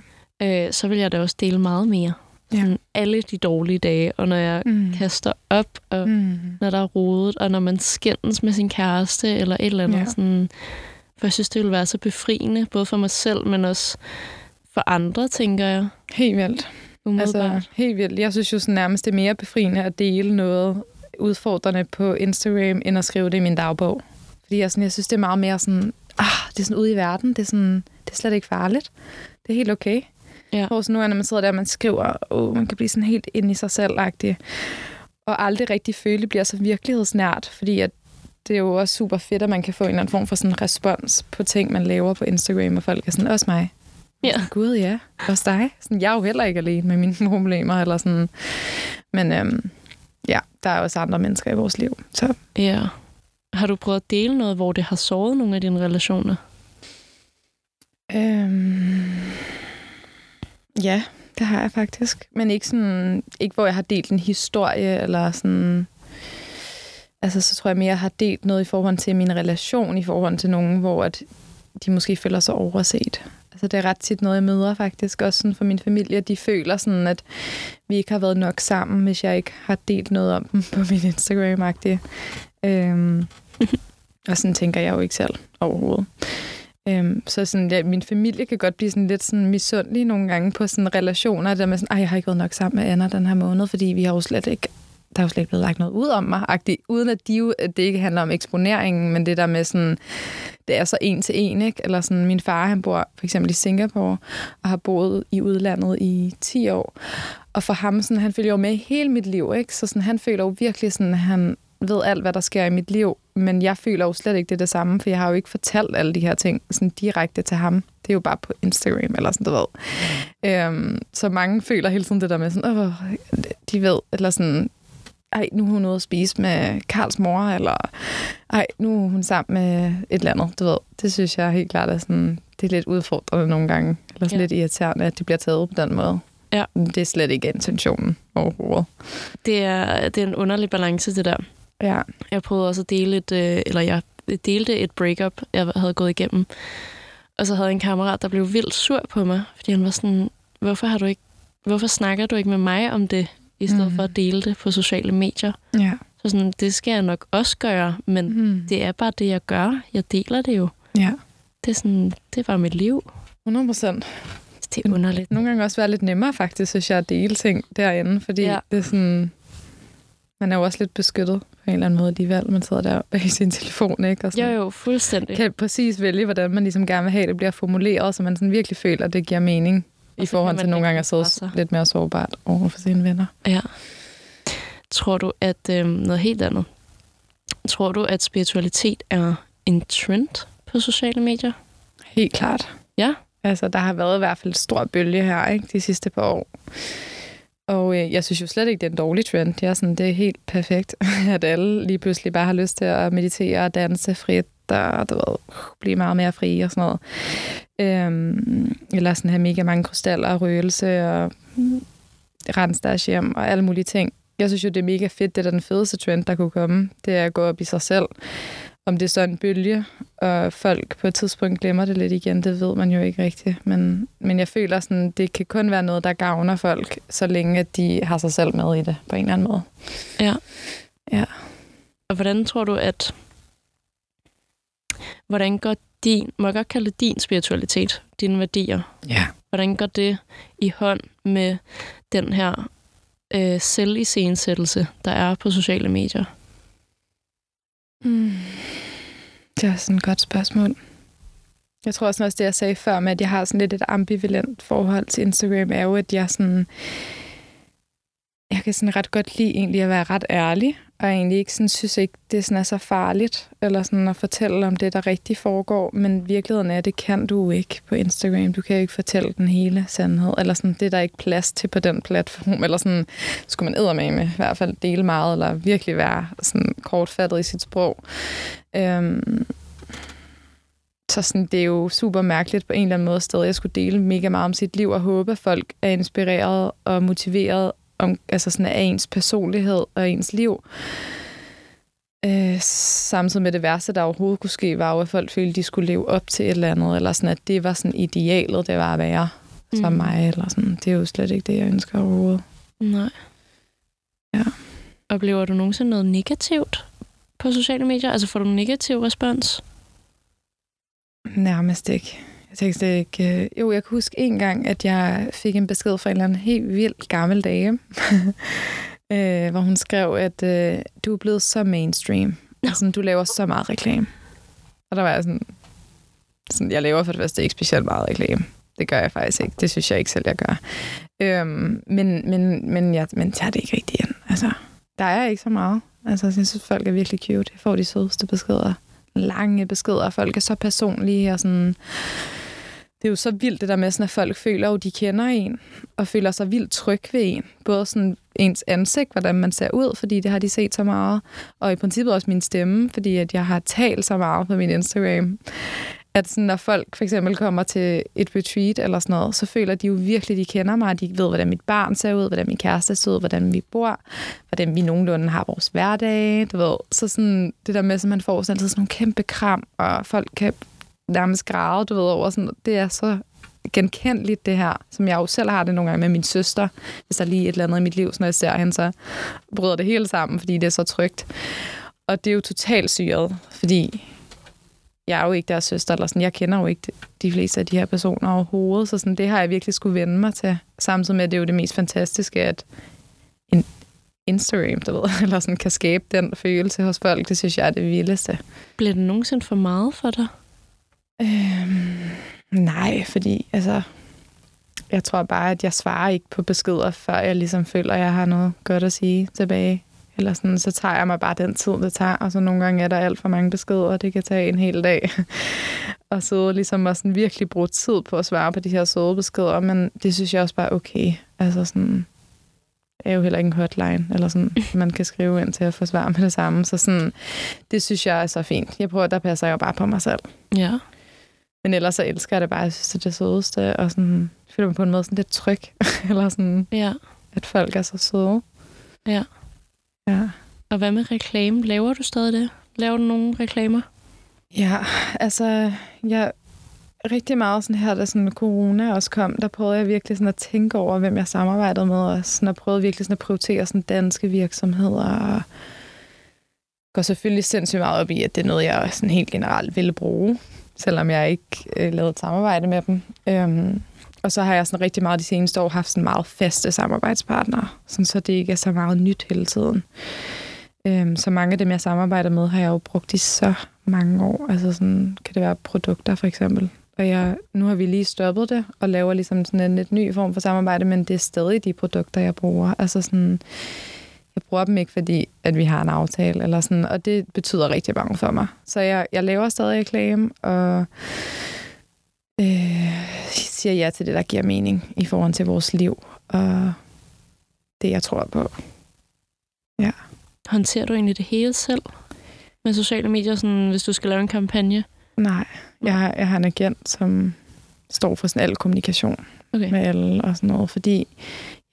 øh, så vil jeg da også dele meget mere. Ja. Sådan alle de dårlige dage, og når jeg mm. kaster op, og mm. når der er rodet, og når man skændes med sin kæreste, eller et eller andet. Ja. Sådan, for jeg synes, det vil være så befriende, både for mig selv, men også for andre, tænker jeg. Helt vildt. Umiddelbart. Altså, helt vildt. Jeg synes jo sådan nærmest, det er mere befriende at dele noget udfordrende på Instagram, end at skrive det i min dagbog. Fordi jeg, sådan, jeg synes, det er meget mere sådan, ah, det er sådan ude i verden, det er, sådan, det er slet ikke farligt. Det er helt okay. Ja. Hvor så nu, når man sidder der, og man skriver, oh, man kan blive sådan helt ind i sig selv -agtig, og aldrig rigtig føle, det bliver så virkelighedsnært, fordi at det er jo også super fedt, at man kan få en eller anden form for sådan respons på ting, man laver på Instagram, og folk er sådan, også mig. Ja. Sådan, Gud, ja. Også dig. Sådan, jeg er jo heller ikke alene med mine problemer. Eller sådan. Men øhm, ja, der er også andre mennesker i vores liv. Så. Ja. Har du prøvet at dele noget, hvor det har såret nogle af dine relationer? Øhm, ja, det har jeg faktisk. Men ikke sådan, ikke hvor jeg har delt en historie, eller sådan... Altså, så tror jeg mere, jeg har delt noget i forhold til min relation, i forhold til nogen, hvor at de måske føler sig overset. Altså, det er ret tit noget, jeg møder faktisk, også sådan for min familie. De føler sådan, at vi ikke har været nok sammen, hvis jeg ikke har delt noget om dem på min Instagram-agtige. Øhm, Og sådan tænker jeg jo ikke selv overhovedet. Øhm, så sådan, ja, min familie kan godt blive sådan lidt sådan misundelig nogle gange på sådan relationer, der med sådan, jeg har ikke været nok sammen med Anna den her måned, fordi vi har jo slet ikke der er jo slet ikke blevet lagt noget ud om mig, agtigt, uden at, de jo, at det ikke handler om eksponeringen, men det der med sådan, det er så en til en, ikke? Eller sådan, min far, han bor for eksempel i Singapore, og har boet i udlandet i 10 år. Og for ham, sådan, han følger jo med hele mit liv, ikke? Så sådan, han føler jo virkelig sådan, han ved alt, hvad der sker i mit liv, men jeg føler jo slet ikke det, det samme, for jeg har jo ikke fortalt alle de her ting sådan direkte til ham. Det er jo bare på Instagram, eller sådan, du ved. Øhm, så mange føler hele tiden det der med sådan, Åh, de ved, eller sådan, ej, nu er hun ude at spise med Karls mor, eller ej, nu er hun sammen med et eller andet, du ved. Det synes jeg helt klart er sådan, det er lidt udfordrende nogle gange, eller ja. lidt irriterende, at det bliver taget på den måde. Ja. Det er slet ikke intentionen overhovedet. Det er, det er en underlig balance, det der. Ja. Jeg prøvede også at dele et, øh, eller jeg delte et breakup, jeg havde gået igennem. Og så havde jeg en kammerat, der blev vildt sur på mig, fordi han var sådan, hvorfor har du ikke, hvorfor snakker du ikke med mig om det, i stedet mm. for at dele det på sociale medier? Ja. Så sådan, det skal jeg nok også gøre, men mm. det er bare det, jeg gør. Jeg deler det jo. Ja. Det er sådan, det var mit liv. 100 procent. Det er underligt. Nogle gange også være lidt nemmere faktisk, synes jeg, at dele ting derinde, fordi ja. det er sådan, man er jo også lidt beskyttet på en eller anden måde, de valg, man sidder der bag sin telefon, ikke? Og sådan, jo, jo, fuldstændig. Kan præcis vælge, hvordan man ligesom gerne vil have, det bliver formuleret, så man sådan virkelig føler, at det giver mening, i forhold til nogle gange at sidde lidt mere sårbart over for sine venner. Ja. Tror du, at øh, noget helt andet, tror du, at spiritualitet er en trend på sociale medier? Helt klart. Ja? Altså, der har været i hvert fald en stor bølge her, ikke, de sidste par år. Og øh, jeg synes jo slet ikke, det er en dårlig trend. Det er, sådan, det er helt perfekt, at alle lige pludselig bare har lyst til at meditere og danse frit, og du ved, blive meget mere fri og sådan noget. Øhm, eller sådan have mega mange krystaller og røgelse og rense deres hjem og alle mulige ting. Jeg synes jo, det er mega fedt. Det er den fedeste trend, der kunne komme. Det er at gå op i sig selv. Om det er så en bølge, og folk på et tidspunkt glemmer det lidt igen, det ved man jo ikke rigtigt. Men, men jeg føler sådan, det kan kun være noget, der gavner folk, så længe de har sig selv med i det på en eller anden måde. Ja. Ja. Og hvordan tror du, at... Hvordan går din, må jeg godt kalde det din spiritualitet, dine værdier? Ja. Hvordan går det i hånd med den her øh, selvisensættelse, der er på sociale medier? Mm. Det er sådan et godt spørgsmål. Jeg tror også, det jeg sagde før med, at jeg har sådan lidt et ambivalent forhold til Instagram, er jo, at jeg sådan... Jeg kan sådan ret godt lide egentlig at være ret ærlig, og egentlig ikke sådan, synes ikke, det sådan er så farligt, eller sådan at fortælle om det, der rigtig foregår, men virkeligheden er, at det kan du ikke på Instagram. Du kan jo ikke fortælle den hele sandhed, eller sådan, det er der ikke plads til på den platform, eller sådan, skulle man med i hvert fald dele meget, eller virkelig være sådan kortfattet i sit sprog. Øhm, så sådan, det er jo super mærkeligt på en eller anden måde stadig Jeg skulle dele mega meget om sit liv og håbe, at folk er inspireret og motiveret om, altså sådan af ens personlighed og ens liv. Øh, samtidig med det værste, der overhovedet kunne ske, var jo, at folk følte, at de skulle leve op til et eller andet, eller sådan, at det var sådan idealet, det var at være mm. som mig, eller sådan. Det er jo slet ikke det, jeg ønsker overhovedet. Nej. Ja. Oplever du nogensinde noget negativt på sociale medier? Altså får du en negativ respons? Nærmest ikke. Jeg tænkte ikke... Øh, jo, jeg kan huske en gang, at jeg fik en besked fra en eller anden helt vild gammel dame, øh, hvor hun skrev, at øh, du er blevet så mainstream. Altså, du laver så meget reklame. Og der var jeg sådan, sådan... Jeg laver for det første ikke specielt meget reklame. Det gør jeg faktisk ikke. Det synes jeg ikke selv, jeg gør. Øhm, men, men, men, jeg, men tager det ikke rigtig ind. Altså, der er ikke så meget. Altså, jeg synes, folk er virkelig cute. Jeg får de sødeste beskeder. Lange beskeder. Folk er så personlige og sådan det er jo så vildt det der med, sådan, at folk føler, at de kender en, og føler sig vildt tryg ved en. Både sådan ens ansigt, hvordan man ser ud, fordi det har de set så meget, og i princippet også min stemme, fordi at jeg har talt så meget på min Instagram. At sådan, når folk for eksempel kommer til et retreat eller sådan noget, så føler de jo virkelig, at de kender mig, de ved, hvordan mit barn ser ud, hvordan min kæreste ser ud, hvordan vi bor, hvordan vi nogenlunde har vores hverdag, du ved. Så sådan, det der med, at man får sådan, sådan nogle kæmpe kram, og folk kan nærmest grave, du ved, over sådan, det er så genkendeligt, det her, som jeg jo selv har det nogle gange med min søster, hvis der er lige et eller andet i mit liv, så når jeg ser hende, så bryder det hele sammen, fordi det er så trygt. Og det er jo totalt syret, fordi jeg er jo ikke deres søster, eller sådan, jeg kender jo ikke de, de fleste af de her personer overhovedet, så sådan, det har jeg virkelig skulle vende mig til. Samtidig med, at det er jo det mest fantastiske, at en Instagram, du ved, eller sådan, kan skabe den følelse hos folk, det synes jeg er det vildeste. Bliver det nogensinde for meget for dig? Øhm, nej, fordi altså, jeg tror bare, at jeg svarer ikke på beskeder, før jeg ligesom føler, at jeg har noget godt at sige tilbage. Eller sådan, så tager jeg mig bare den tid, det tager. Og så nogle gange er der alt for mange beskeder, og det kan tage en hel dag. og så ligesom og sådan virkelig bruge tid på at svare på de her søde beskeder. Men det synes jeg også bare er okay. Altså sådan, er jo heller ikke en hotline, eller sådan, man kan skrive ind til at få svar med det samme. Så sådan, det synes jeg er så fint. Jeg prøver, der passer jeg jo bare på mig selv. Ja. Men ellers så elsker jeg det bare. Jeg synes, det er det sødeste, og sådan, føler mig på en måde sådan lidt tryg. eller sådan, Ja. at folk er så søde. Ja. Ja. Og hvad med reklame? Laver du stadig det? Laver du nogle reklamer? Ja, altså, jeg rigtig meget sådan her, da sådan corona også kom, der prøvede jeg virkelig sådan at tænke over, hvem jeg samarbejdede med, og sådan at prøvede virkelig sådan at prioritere sådan danske virksomheder, og går selvfølgelig sindssygt meget op i, at det er noget, jeg sådan helt generelt ville bruge, selvom jeg ikke øh, lavede et samarbejde med dem. Øhm, og så har jeg sådan rigtig meget de seneste år haft sådan meget faste samarbejdspartnere, sådan så det ikke er så meget nyt hele tiden. Øhm, så mange af dem, jeg samarbejder med, har jeg jo brugt i så mange år. Altså sådan, kan det være produkter for eksempel. Og jeg, nu har vi lige stoppet det og laver ligesom sådan en lidt ny form for samarbejde, men det er stadig de produkter, jeg bruger. Altså sådan, jeg bruger dem ikke, fordi at vi har en aftale, eller sådan, og det betyder rigtig mange for mig. Så jeg, jeg laver stadig reklame, og øh, siger ja til det, der giver mening i forhold til vores liv, og det, jeg tror på. Ja. Håndterer du egentlig det hele selv? Med sociale medier, sådan, hvis du skal lave en kampagne? Nej, jeg har, jeg har en agent, som står for sådan al kommunikation Okay. med alle og sådan noget, fordi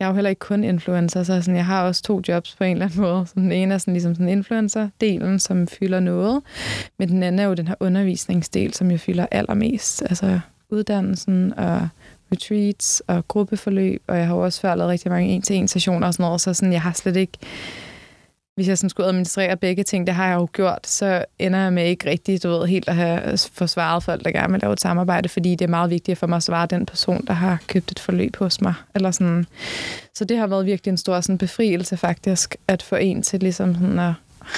jeg er jo heller ikke kun influencer, så sådan, jeg har også to jobs på en eller anden måde. Så den ene er sådan, ligesom sådan influencer-delen, som fylder noget, men den anden er jo den her undervisningsdel, som jeg fylder allermest. Altså uddannelsen og retreats og gruppeforløb, og jeg har jo også før lavet rigtig mange en-til-en sessioner og sådan noget, så sådan, jeg har slet ikke hvis jeg sådan skulle administrere begge ting, det har jeg jo gjort, så ender jeg med ikke rigtig, du ved, helt at have forsvaret folk, der gerne vil lave et samarbejde, fordi det er meget vigtigt for mig at svare den person, der har købt et forløb hos mig. Eller sådan. Så det har været virkelig en stor sådan, befrielse faktisk, at få en til ligesom sådan at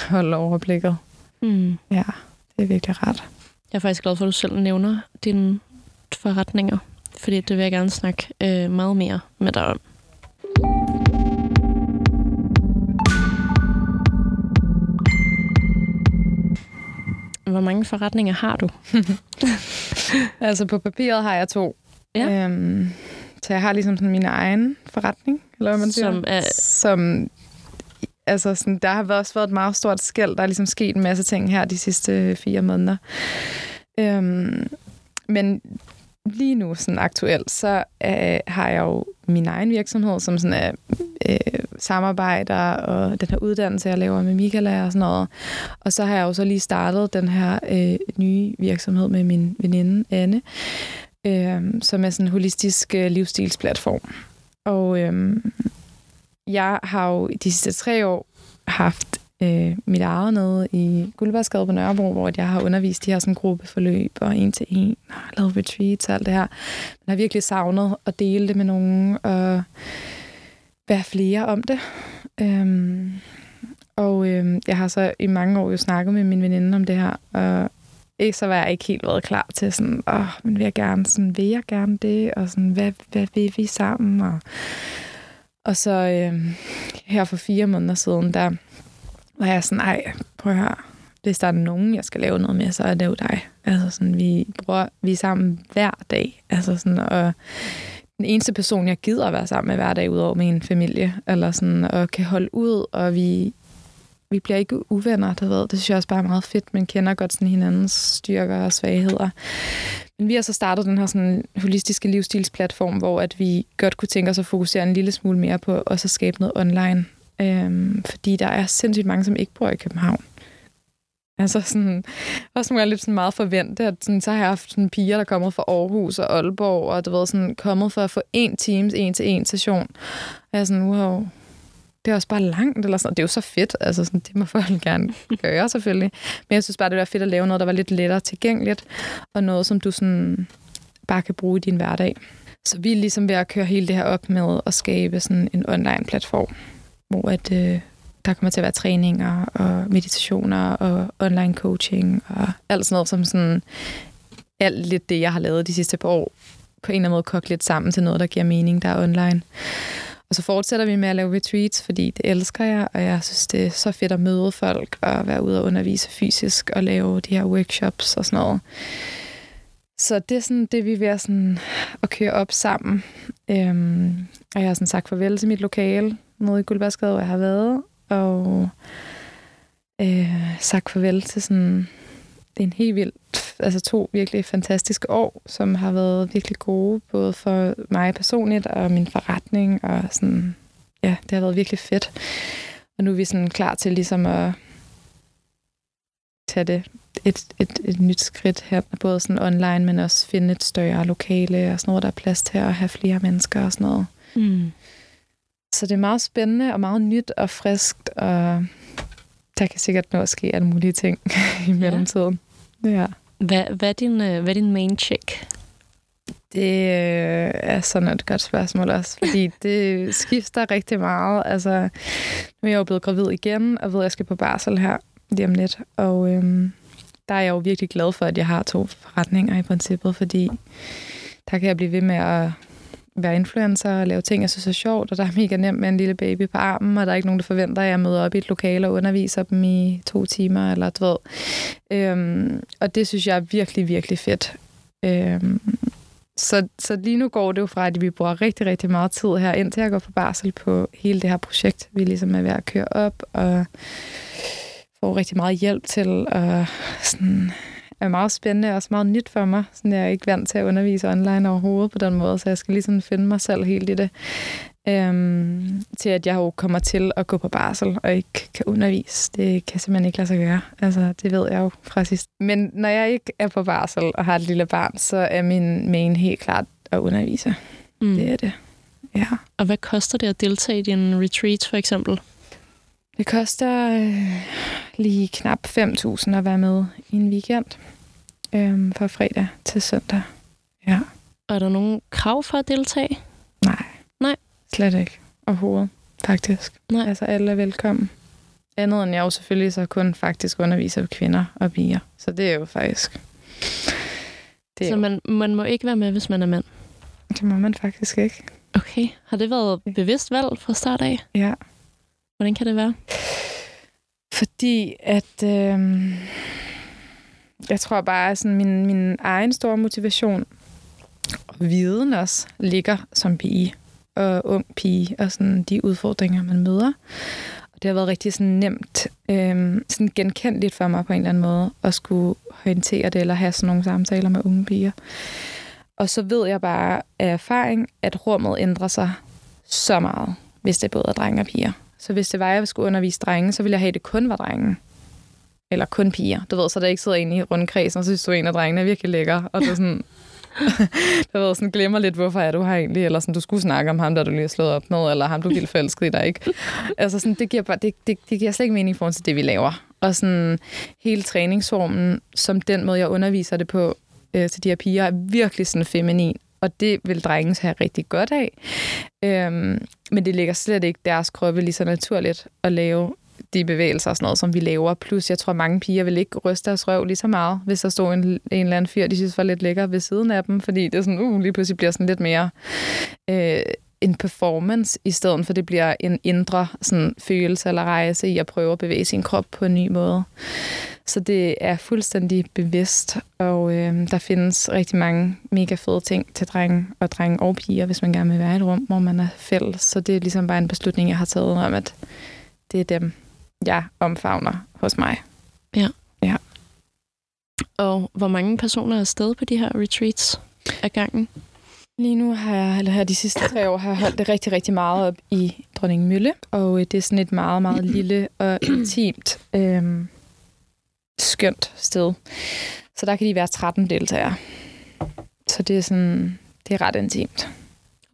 holde overblikket. Mm. Ja, det er virkelig ret. Jeg er faktisk glad for, at du selv nævner dine forretninger, fordi det vil jeg gerne snakke øh, meget mere med dig om. Hvor mange forretninger har du? Altså på papiret har jeg to. Ja. Øhm, så jeg har ligesom sådan min egen forretning, eller hvad man siger. Som er- Som, altså sådan, der har også været et meget stort skæld. Der er ligesom sket en masse ting her de sidste fire måneder. Øhm, men lige nu, sådan aktuelt, så øh, har jeg jo min egen virksomhed, som sådan er øh, samarbejder og den her uddannelse, jeg laver med Michaela og sådan noget. Og så har jeg jo så lige startet den her øh, nye virksomhed med min veninde Anne, øh, som er sådan en holistisk øh, livsstilsplatform. Og øh, jeg har jo de sidste tre år haft øh, mit eget nede i Guldbergsgade på Nørrebro, hvor jeg har undervist de her sådan, gruppeforløb og en til en, og lavet retreats og alt det her. Men jeg har virkelig savnet at dele det med nogen og være flere om det. Øhm, og øh, jeg har så i mange år jo snakket med min veninde om det her, og ikke så var jeg ikke helt været klar til sådan, åh, men vil jeg gerne, sådan, vil jeg gerne det, og sådan, hvad, hvad vil vi sammen, og, og så øh, her for fire måneder siden, der var jeg sådan, ej, prøv at høre, hvis der er nogen, jeg skal lave noget med, så er det jo dig. Altså sådan, vi bruger, vi er sammen hver dag, altså sådan, og den eneste person, jeg gider at være sammen med hver dag, udover min familie, eller sådan, og kan holde ud, og vi, vi bliver ikke uvenner, du ved. Det synes jeg også bare er meget fedt. Man kender godt sådan hinandens styrker og svagheder. Men vi har så startet den her sådan holistiske livsstilsplatform, hvor at vi godt kunne tænke os at fokusere en lille smule mere på også at skabe noget online. Øhm, fordi der er sindssygt mange, som ikke bor i København. Altså sådan, også nogle gange lidt sådan meget forventet, at sådan, så har jeg haft sådan piger, der er kommet fra Aarhus og Aalborg, og du ved, sådan kommet for at få en teams, en til en session. Og jeg er sådan, wow, det er også bare langt, eller sådan. Det er jo så fedt, altså sådan, det må folk gerne gøre selvfølgelig. Men jeg synes bare, det var fedt at lave noget, der var lidt lettere tilgængeligt, og noget, som du sådan bare kan bruge i din hverdag. Så vi er ligesom ved at køre hele det her op med at skabe sådan en online platform, hvor at, øh, der kommer til at være træninger og meditationer og online coaching og alt sådan noget, som sådan alt lidt det, jeg har lavet de sidste par år, på en eller anden måde kogt lidt sammen til noget, der giver mening, der er online. Og så fortsætter vi med at lave retreats, fordi det elsker jeg, og jeg synes, det er så fedt at møde folk og være ude og undervise fysisk og lave de her workshops og sådan noget. Så det er sådan det, vi er ved at, sådan, at køre op sammen. Øhm, og jeg har sådan sagt farvel til mit lokale nede i Guldbærskade, hvor jeg har været, og øh, sagt farvel til sådan det er en helt vildt, altså to virkelig fantastiske år, som har været virkelig gode, både for mig personligt og min forretning, og sådan, ja, det har været virkelig fedt. Og nu er vi sådan klar til ligesom at tage det et, et, et nyt skridt her, både sådan online, men også finde et større lokale og sådan noget, der er plads til at have flere mennesker og sådan noget. Mm. Så det er meget spændende og meget nyt og friskt, og der kan sikkert nå at ske alle mulige ting i mellemtiden. Ja. ja. Hvad, hvad, er din, øh, hvad er din main check? Det øh, er sådan et godt spørgsmål også, fordi det skifter rigtig meget. Altså, nu er jeg jo blevet gravid igen, og ved, at jeg skal på barsel her lige om lidt. Og øhm, der er jeg jo virkelig glad for, at jeg har to forretninger i princippet, fordi der kan jeg blive ved med at være influencer og lave ting, jeg synes er sjovt, og der er mega nemt med en lille baby på armen, og der er ikke nogen, der forventer, at jeg møder op i et lokale og underviser dem i to timer, eller du ved. Øhm, og det synes jeg er virkelig, virkelig fedt. Øhm, så, så lige nu går det jo fra, at vi bruger rigtig, rigtig meget tid her, indtil jeg går på barsel på hele det her projekt, vi ligesom er ved at køre op, og får rigtig meget hjælp til, at sådan er meget spændende og også meget nyt for mig. Sådan, jeg er ikke vant til at undervise online overhovedet på den måde, så jeg skal ligesom finde mig selv helt i det. Øhm, til at jeg jo kommer til at gå på barsel og ikke kan undervise. Det kan simpelthen ikke lade sig gøre. Altså, det ved jeg jo fra sidst. Men når jeg ikke er på barsel og har et lille barn, så er min main helt klart at undervise. Mm. Det er det. Ja. Og hvad koster det at deltage i din retreat, for eksempel? Det koster øh, lige knap 5.000 at være med i en weekend øhm, fra fredag til søndag. Ja. Og er der nogen krav for at deltage? Nej. Nej? Slet ikke. Overhovedet, faktisk. Nej. Altså, alle er velkommen. Andet end jeg jo selvfølgelig så kun faktisk underviser kvinder og piger. Så det er jo faktisk... Det så man, man må ikke være med, hvis man er mand? Det må man faktisk ikke. Okay. Har det været bevidst valg fra start af? Ja. Hvordan kan det være? Fordi at... Øh, jeg tror bare, at sådan min, min egen store motivation og viden også ligger som pige og ung pige, og sådan de udfordringer, man møder. Og det har været rigtig sådan nemt, øh, sådan genkendeligt for mig på en eller anden måde, at skulle håndtere det, eller have sådan nogle samtaler med unge piger. Og så ved jeg bare af erfaring, at rummet ændrer sig så meget, hvis det er både er drenge og piger. Så hvis det var, at jeg skulle undervise drenge, så ville jeg have, at det kun var drenge. Eller kun piger. Du ved, så der ikke sidder inde i rundkredsen, og så synes du, en af drengene er virkelig lækker. Og du sådan, du ved, sådan glemmer lidt, hvorfor er du her egentlig, eller sådan, du skulle snakke om ham, der du lige har slået op med, eller ham, du vildt forelsket i dig, ikke? Altså sådan, det giver, bare, det, det, det giver slet ikke mening i forhold til det, vi laver. Og sådan, hele træningsformen, som den måde, jeg underviser det på øh, til de her piger, er virkelig sådan feminin og det vil drengen have rigtig godt af. Øhm, men det ligger slet ikke deres kroppe lige så naturligt at lave de bevægelser og sådan noget, som vi laver. Plus, jeg tror, mange piger vil ikke ryste deres røv lige så meget, hvis der stod en, en eller anden fyr, de synes var lidt lækker ved siden af dem, fordi det er sådan, uh, lige pludselig bliver sådan lidt mere øh, en performance, i stedet for det bliver en indre sådan, følelse eller rejse i at prøve at bevæge sin krop på en ny måde. Så det er fuldstændig bevidst, og øh, der findes rigtig mange mega fede ting til drenge og drenge og piger, hvis man gerne vil være i et rum, hvor man er fælles. Så det er ligesom bare en beslutning, jeg har taget om, at det er dem, jeg omfavner hos mig. Ja. Ja. Og hvor mange personer er afsted på de her retreats af gangen? Lige nu har jeg, eller her de sidste tre år, har jeg holdt det rigtig, rigtig meget op i Dronning Mølle, og det er sådan et meget, meget lille og intimt, øhm, skønt sted. Så der kan de være 13 deltagere. Så det er sådan, det er ret intimt.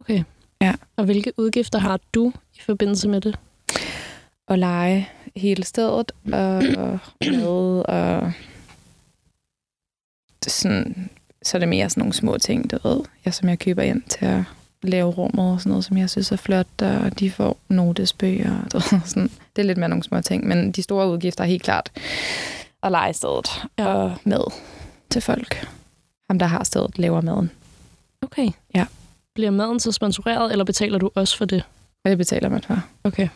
Okay. Ja. Og hvilke udgifter har du i forbindelse med det? at lege hele stedet, og, og mad, og sådan, så er det mere sådan nogle små ting, du ved, jeg, som jeg køber ind til at lave rummet og sådan noget, som jeg synes er flot, og de får notesbøger, ved, sådan. det er lidt mere nogle små ting, men de store udgifter er helt klart at lege stedet ja. og mad til folk. Ham, der har stedet, laver maden. Okay. Ja. Bliver maden så sponsoreret, eller betaler du også for det? Og det betaler man for. Okay.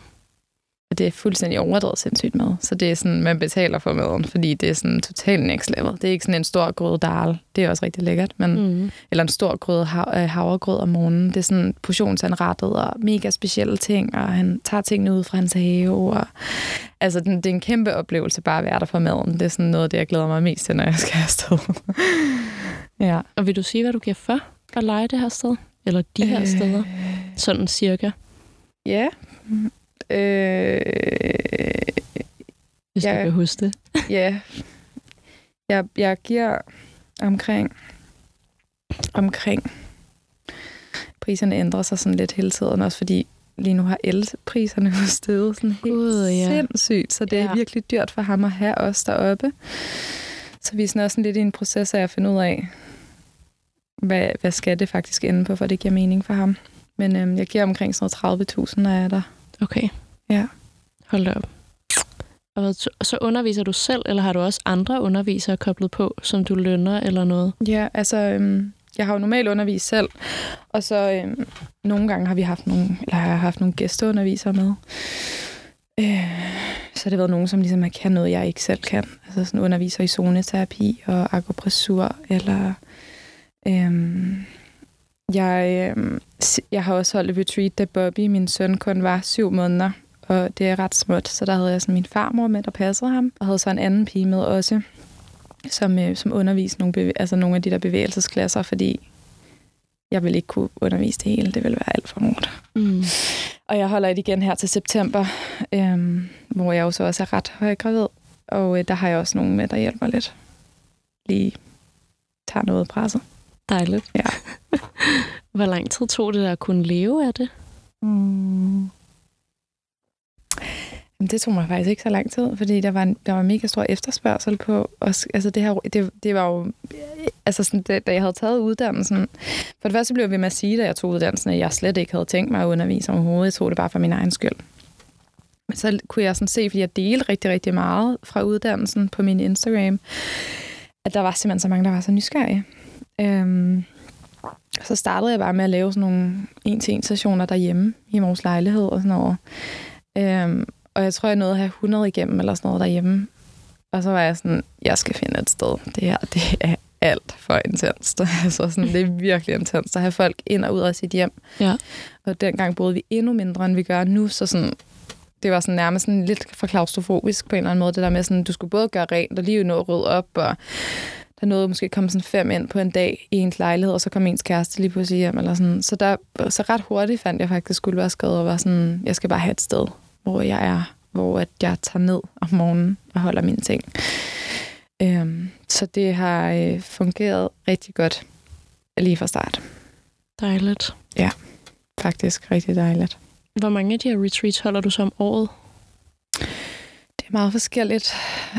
Og det er fuldstændig overdrevet sindssygt mad. Så det er sådan, man betaler for maden, fordi det er sådan totalt next level. Det er ikke sådan en stor grød dal. Det er også rigtig lækkert. Men, mm. Eller en stor grød hav, øh, havregrød om morgenen. Det er sådan portionsanrettet og mega specielle ting, og han tager tingene ud fra hans have. Og, altså, det er en kæmpe oplevelse bare at være der for maden. Det er sådan noget, det jeg glæder mig mest til, når jeg skal afsted. ja. Og vil du sige, hvad du giver for at lege det her sted? Eller de her øh... steder? Sådan cirka. Ja. Øh, Hvis jeg, du kan huske det. ja. Jeg, jeg giver omkring omkring priserne ændrer sig sådan lidt hele tiden, også fordi lige nu har elpriserne jo steget sådan helt God, ja. sindssygt, så det ja. er virkelig dyrt for ham at have os deroppe. Så vi er sådan også lidt i en proces af at finde ud af, hvad, hvad skal det faktisk ende på, for det giver mening for ham. Men øhm, jeg giver omkring sådan 30.000, når jeg er der. Okay. Ja. Hold da op. Og så underviser du selv, eller har du også andre undervisere koblet på, som du lønner eller noget? Ja, altså, øhm, jeg har jo normalt undervist selv, og så øhm, nogle gange har vi haft nogle, eller har haft nogle gæsteundervisere med. Øh, så har det været nogen, som ligesom kan noget, jeg ikke selv kan. Altså sådan underviser i zoneterapi og akupressur, eller øhm, jeg, øhm, jeg har også holdt et retreat, da Bobby, min søn, kun var syv måneder, og det er ret småt. Så der havde jeg sådan min farmor med, der passede ham, og havde så en anden pige med også, som, øh, som underviste nogle, bevæ- altså nogle af de der bevægelsesklasser, fordi jeg ville ikke kunne undervise det hele. Det ville være alt for hårdt. Mm. Og jeg holder et igen her til september, øhm, hvor jeg jo så også er ret højgravid. Og øh, der har jeg også nogen med, der hjælper lidt. Lige tager noget presset. Dejligt. Ja. Hvor lang tid tog det at kunne leve af det? Mm. Jamen, det tog mig faktisk ikke så lang tid, fordi der var, en, der var en mega stor efterspørgsel på, os, altså det her, det, det var jo, altså sådan, det, da jeg havde taget uddannelsen, for det første blev jeg ved med at sige, da jeg tog uddannelsen, at jeg slet ikke havde tænkt mig at undervise overhovedet, jeg tog det bare for min egen skyld. Men så kunne jeg sådan se, fordi jeg delte rigtig, rigtig meget fra uddannelsen på min Instagram, at der var simpelthen så mange, der var så nysgerrige. Øhm, så startede jeg bare med at lave sådan nogle en-til-en-sessioner derhjemme i vores lejlighed og sådan noget. Øhm, og jeg tror, jeg nåede at have 100 igennem eller sådan noget derhjemme. Og så var jeg sådan, jeg skal finde et sted. Det her, det er alt for intenst. altså sådan, det er virkelig intenst at have folk ind og ud af sit hjem. Ja. Og dengang boede vi endnu mindre, end vi gør nu, så sådan, det var sådan nærmest sådan lidt for klaustrofobisk på en eller anden måde, det der med sådan, du skulle både gøre rent og lige nå at rydde op, og der nåede måske komme sådan fem ind på en dag i ens lejlighed, og så kom ens kæreste lige pludselig hjem. Eller sådan. Så, der, så ret hurtigt fandt jeg faktisk skulle være skrevet og var sådan, jeg skal bare have et sted, hvor jeg er, hvor at jeg tager ned om morgenen og holder mine ting. Øhm, så det har øh, fungeret rigtig godt lige fra start. Dejligt. Ja, faktisk rigtig dejligt. Hvor mange af de her retreats holder du så om året? Det er meget forskelligt.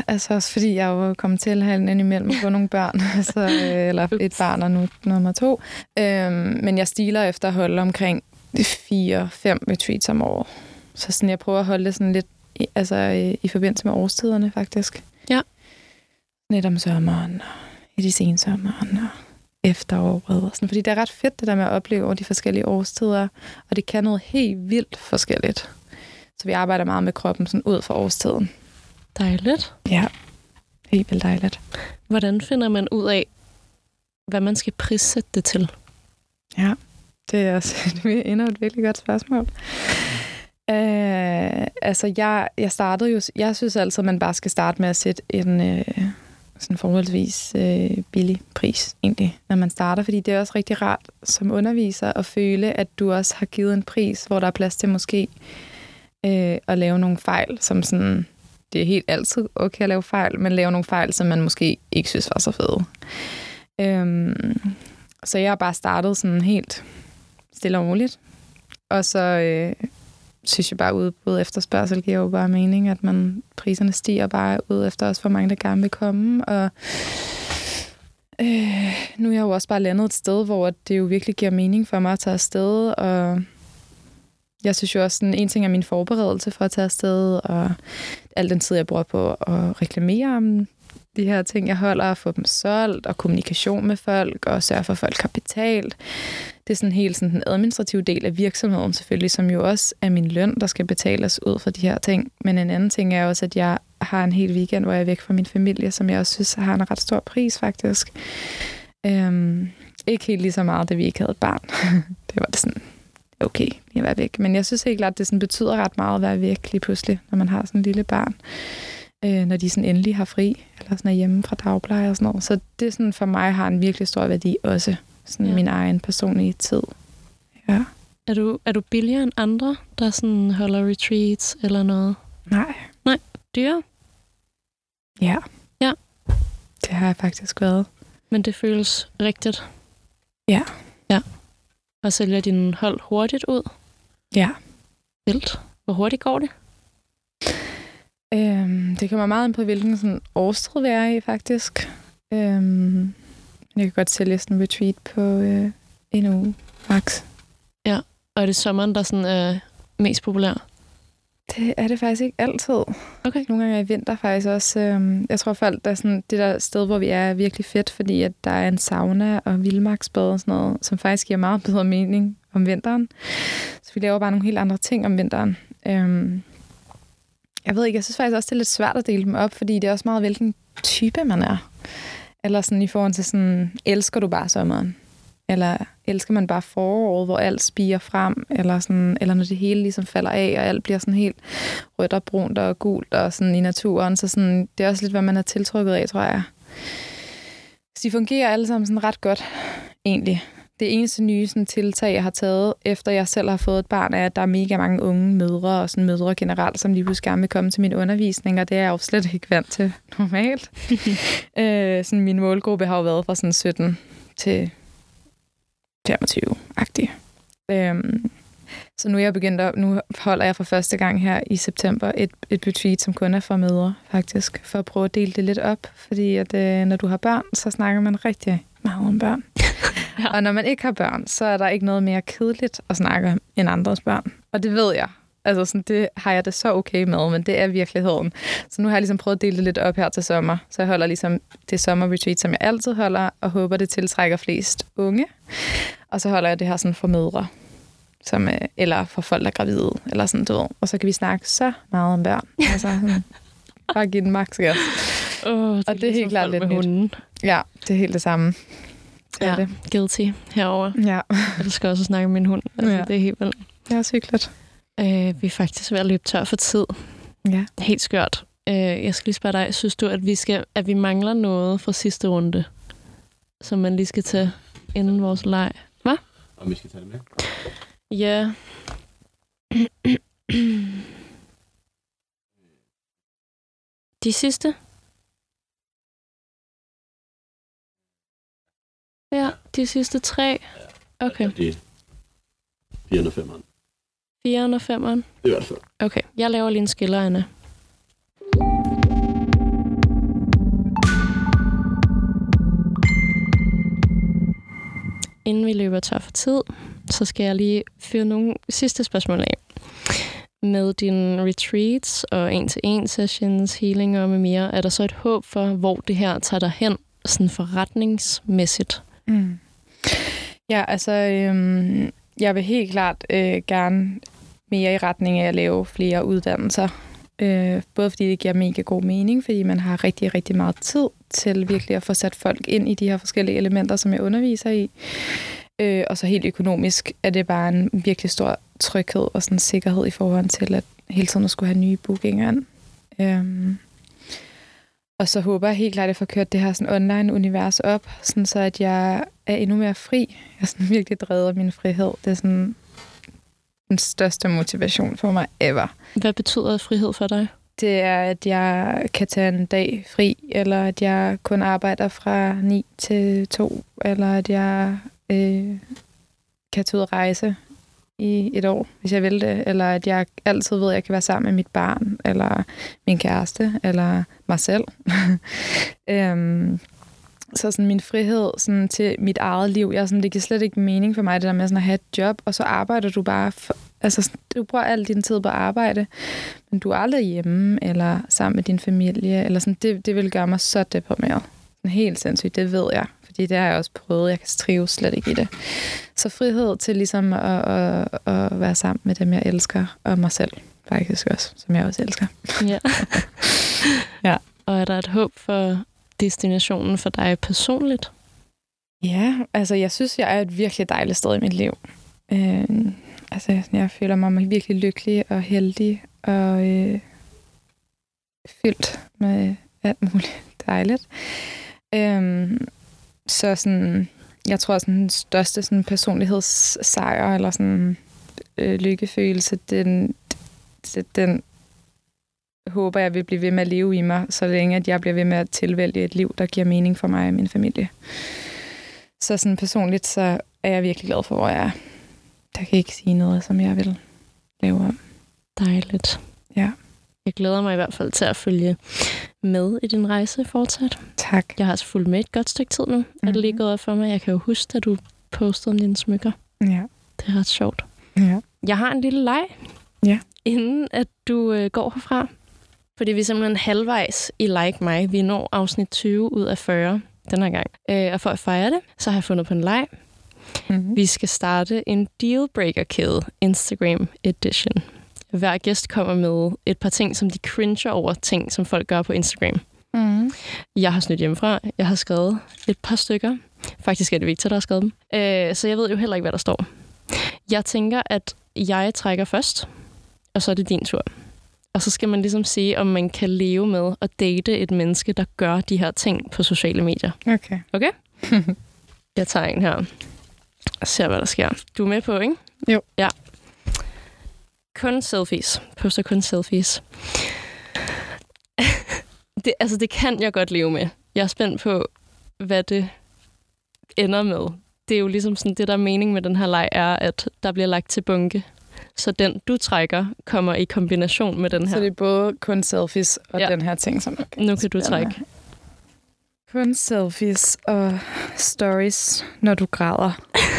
Altså også fordi jeg jo kommet til at have en imellem få nogle børn. altså, øh, eller et barn og nu nummer to. Øhm, men jeg stiler efter at holde omkring 4-5 retreats om året. Så sådan, jeg prøver at holde det sådan lidt i, altså, i, i forbindelse med årstiderne, faktisk. Ja. Lidt om sommeren, og i de sene sommeren, og efteråret. Og sådan, fordi det er ret fedt, det der med at opleve over de forskellige årstider, og det kan noget helt vildt forskelligt. Så vi arbejder meget med kroppen sådan ud fra årstiden. Dejligt. Ja, helt vildt dejligt. Hvordan finder man ud af, hvad man skal prissætte det til? Ja, det er også et, endnu et virkelig godt spørgsmål. Øh, altså, jeg, jeg startede jo... Jeg synes altid, at man bare skal starte med at sætte en øh, sådan forholdsvis øh, billig pris, egentlig, når man starter. Fordi det er også rigtig rart som underviser at føle, at du også har givet en pris, hvor der er plads til måske øh, at lave nogle fejl, som sådan... Det er helt altid okay at lave fejl, men lave nogle fejl, som man måske ikke synes var så fede. Øhm, så jeg har bare startet sådan helt stille og roligt. Og så... Øh, synes jeg bare, udbud efter efterspørgsel giver jo bare mening, at man priserne stiger bare ud efter os, hvor mange der gerne vil komme. Og øh, nu er jeg jo også bare landet et sted, hvor det jo virkelig giver mening for mig at tage afsted, og jeg synes jo også, at en ting er min forberedelse for at tage afsted, og al den tid, jeg bruger på at reklamere om de her ting, jeg holder, at få dem solgt, og kommunikation med folk, og sørge for, at folk har betalt. Det er sådan helt sådan den administrative del af virksomheden selvfølgelig, som jo også er min løn, der skal betales ud for de her ting. Men en anden ting er også, at jeg har en hel weekend, hvor jeg er væk fra min familie, som jeg også synes har en ret stor pris faktisk. Øhm, ikke helt lige så meget, da vi ikke havde et barn. det var det sådan, okay, jeg var væk. Men jeg synes helt klart, at det sådan betyder ret meget at være væk lige pludselig, når man har sådan en lille barn. Øh, når de sådan endelig har fri, eller sådan er hjemme fra dagpleje og sådan noget. Så det sådan for mig har en virkelig stor værdi også. Sådan ja. min egen personlige tid. Ja. Er du, er du billigere end andre, der sådan holder retreats eller noget? Nej. Nej, dyre? Ja. Ja. Det har jeg faktisk været. Men det føles rigtigt? Ja. Ja. Og sælger din hold hurtigt ud? Ja. Vildt. Hvor hurtigt går det? Øhm, det kommer meget ind på, hvilken sådan, årstid vi er i, faktisk. Øhm, jeg kan godt sælge sådan en retreat på øh, en uge, max. Ja, og er det sommeren, der sådan er mest populær? Det er det faktisk ikke altid. Okay. Nogle gange i vinter faktisk også. Øhm, jeg tror folk, der er sådan, det der sted, hvor vi er, er virkelig fedt, fordi at der er en sauna og vildmarksbad og sådan noget, som faktisk giver meget bedre mening om vinteren. Så vi laver bare nogle helt andre ting om vinteren. Øhm, jeg ved ikke, jeg synes faktisk også, det er lidt svært at dele dem op, fordi det er også meget, hvilken type man er. Eller sådan i forhold til sådan, elsker du bare sommeren? Eller elsker man bare foråret, hvor alt spiger frem? Eller, sådan, eller når det hele ligesom falder af, og alt bliver sådan helt rødt og brunt og gult og sådan i naturen. Så sådan, det er også lidt, hvad man er tiltrykket af, tror jeg. Så de fungerer alle sammen sådan ret godt, egentlig det eneste nye sådan, tiltag, jeg har taget, efter jeg selv har fået et barn, er, at der er mega mange unge mødre og sådan mødre generelt, som lige pludselig gerne vil komme til min undervisning, og det er jeg jo slet ikke vant til normalt. øh, sådan, min målgruppe har jo været fra sådan 17 til 25-agtig. Øhm, så nu er jeg begyndt at, nu holder jeg for første gang her i september et, et retreat, som kun er for mødre, faktisk, for at prøve at dele det lidt op. Fordi at, øh, når du har børn, så snakker man rigtig om børn. ja. Og når man ikke har børn, så er der ikke noget mere kedeligt at snakke om end andres børn. Og det ved jeg. Altså, sådan, det har jeg det så okay med, men det er virkeligheden. Så nu har jeg ligesom prøvet at dele det lidt op her til sommer. Så jeg holder ligesom det sommerretreat, som jeg altid holder, og håber, det tiltrækker flest unge. Og så holder jeg det her sådan for mødre, som, øh, eller for folk, der er gravide, eller sådan, du ved. Og så kan vi snakke så meget om børn. Altså, bare give den maks gas. Oh, det og det er helt klart lidt med hunden. Ja, det er helt det samme. Ja, det. guilty herover. Ja. Jeg skal også snakke med min hund. Altså, ja. Det er helt vildt. Det er også hyggeligt. Øh, vi er faktisk ved at løbe tør for tid. Ja. Helt skørt. Øh, jeg skal lige spørge dig, synes du, at vi, skal, at vi mangler noget fra sidste runde, som man lige skal tage inden vores leg? Hvad? Om vi skal tage det med? Ja. De sidste? Ja, de sidste tre. Okay. Ja, det er 4 og 5'eren. 4 og 5'eren? Det er i hvert fald. Okay, jeg laver lige en skiller, Anna. Inden vi løber tør for tid, så skal jeg lige fyre nogle sidste spørgsmål af. Med dine retreats og en-til-en sessions, healing og med mere, er der så et håb for, hvor det her tager dig hen, sådan forretningsmæssigt? Mm. Ja, altså, øhm, jeg vil helt klart øh, gerne mere i retning af at lave flere uddannelser. Øh, både fordi det giver mega god mening, fordi man har rigtig, rigtig meget tid til virkelig at få sat folk ind i de her forskellige elementer, som jeg underviser i. Øh, og så helt økonomisk er det bare en virkelig stor tryghed og sådan sikkerhed i forhold til at hele tiden at skulle have nye bookinger ind. Øhm, og så håber jeg helt klart, at jeg får kørt det her sådan online-univers op, sådan så at jeg er endnu mere fri. Jeg er sådan virkelig drevet af min frihed. Det er sådan den største motivation for mig ever. Hvad betyder frihed for dig? Det er, at jeg kan tage en dag fri, eller at jeg kun arbejder fra 9 til 2, eller at jeg øh, kan tage ud og rejse i et år, hvis jeg vil det, eller at jeg altid ved, at jeg kan være sammen med mit barn, eller min kæreste, eller mig selv. øhm, så sådan min frihed sådan til mit eget liv, jeg sådan, det giver slet ikke mening for mig, det der med sådan at have et job, og så arbejder du bare, for, altså du bruger al din tid på arbejde, men du er aldrig hjemme, eller sammen med din familie, eller sådan, det, det vil gøre mig så deprimeret. Sådan helt sindssygt, det ved jeg, fordi det har jeg også prøvet, jeg kan trives slet ikke i det. Så frihed til ligesom at, at, at være sammen med dem, jeg elsker, og mig selv faktisk også, som jeg også elsker. Ja. ja. Og er der et håb for destinationen for dig personligt? Ja, altså jeg synes, jeg er et virkelig dejligt sted i mit liv. Øh, altså jeg føler mig virkelig lykkelig og heldig og øh, fyldt med alt muligt dejligt. Øh, så sådan, jeg tror, sådan den største sådan, personlighedssejr eller sådan øh, lykkefølelse, den, den, den håber jeg vil blive ved med at leve i mig, så længe at jeg bliver ved med at tilvælge et liv, der giver mening for mig og min familie. Så sådan personligt, så er jeg virkelig glad for, hvor jeg er. Jeg kan ikke sige noget, som jeg vil lave om. Dejligt. Ja. Jeg glæder mig i hvert fald til at følge med i din rejse fortsat. Tak. Jeg har altså fulgt med et godt stykke tid nu. Mm-hmm. Er det lige Mhm. gået op for mig? Jeg kan jo huske, at du postede om dine smykker. Ja. Det er ret sjovt. Ja. Jeg har en lille leg, Ja. inden at du øh, går herfra. Fordi vi er simpelthen halvvejs i Like Mig. Vi når afsnit 20 ud af 40 den her gang. Øh, og for at fejre det, så har jeg fundet på en leg. Mm-hmm. Vi skal starte en dealbreaker-kæde, Instagram Edition. Hver gæst kommer med et par ting, som de cringer over ting, som folk gør på Instagram. Mm-hmm. Jeg har snydt hjemmefra. Jeg har skrevet et par stykker. Faktisk er det Victor, der har skrevet dem. Øh, så jeg ved jo heller ikke, hvad der står. Jeg tænker, at jeg trækker først, og så er det din tur. Og så skal man ligesom sige, om man kan leve med at date et menneske, der gør de her ting på sociale medier. Okay. Okay? jeg tager en her og ser, hvad der sker. Du er med på, ikke? Jo. Ja. Kun selfies. Poster kun selfies. det, altså, det kan jeg godt leve med. Jeg er spændt på, hvad det ender med. Det er jo ligesom sådan, det der er mening med den her leg, er, at der bliver lagt til bunke. Så den, du trækker, kommer i kombination med den her. Så det er både kun selfies og Ja. den her ting, som... Okay, Nu kan du trække. Kun selfies og stories, når du græder.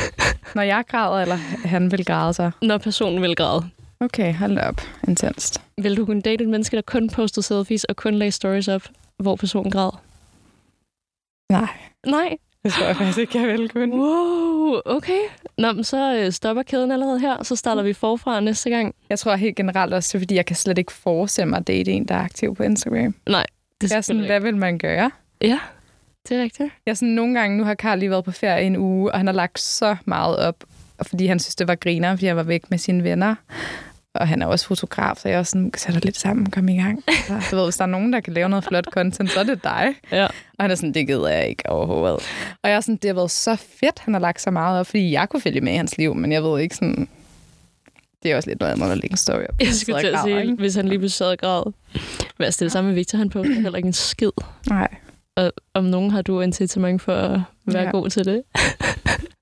når jeg græder, eller han vil græde så. Når personen vil græde. Okay, hold op. Intenst. Vil du kunne date et menneske, der kun poster selfies og kun lagde stories op, hvor personen græder? Nej, Nej. det tror jeg faktisk ikke, jeg vil kunne. Wow, okay. Nå, men så øh, stopper kæden allerede her, så starter vi forfra næste gang. Jeg tror helt generelt også, fordi jeg kan slet ikke forestille mig at date en, der er aktiv på Instagram. Nej, det er sådan, hvad vil man gøre? Ja, det er rigtigt. Jeg sådan, nogle gange, nu har Karl lige været på ferie en uge, og han har lagt så meget op, og fordi han synes, det var griner, fordi jeg var væk med sine venner. Og han er også fotograf, så jeg er også sådan, sæt dig lidt sammen, kom i gang. Så, du ved, hvis der er nogen, der kan lave noget flot content, så er det dig. Ja. Og han er sådan, det gider jeg ikke overhovedet. Og jeg er sådan, det har været så fedt, han har lagt så meget op, fordi jeg kunne følge med i hans liv, men jeg ved ikke sådan... Det er også lidt noget andet, at lægge en story op. Jeg skulle til at sige, hvis han lige pludselig sad og græd. Hvad stille sammen med Victor, han poster heller ikke en skid. Nej. Og om nogen har du incitament for at være Ja. god til det?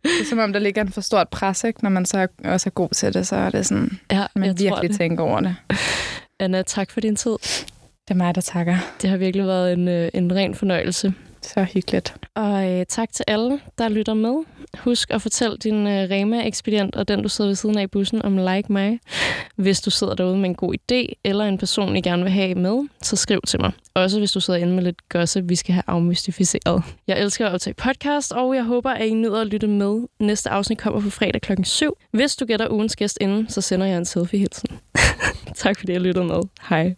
Det er som om, der ligger en for stort pres, ikke? Når man så også er god til det, så er det sådan, Ja, man virkelig det. tænker over det. Anna, tak for din tid. Det er mig, der takker. Det har virkelig været en, øh, en ren fornøjelse. Så hyggeligt. Og øh, tak til alle, der lytter med. Husk at fortælle din øh, Rema-ekspedient og den, du sidder ved siden af i bussen, om Like mig. Hvis du sidder derude med en god idé, eller en person, I gerne vil have med, så skriv til mig. Også hvis du sidder inde med lidt gossip, vi skal have afmystificeret. Jeg elsker at optage podcast, og jeg håber, at I nyder at lytte med. Næste afsnit kommer på fredag klokken 7. Hvis du gætter ugens gæst inden, så sender jeg en selfie-hilsen. tak fordi jeg lyttede med. Hej.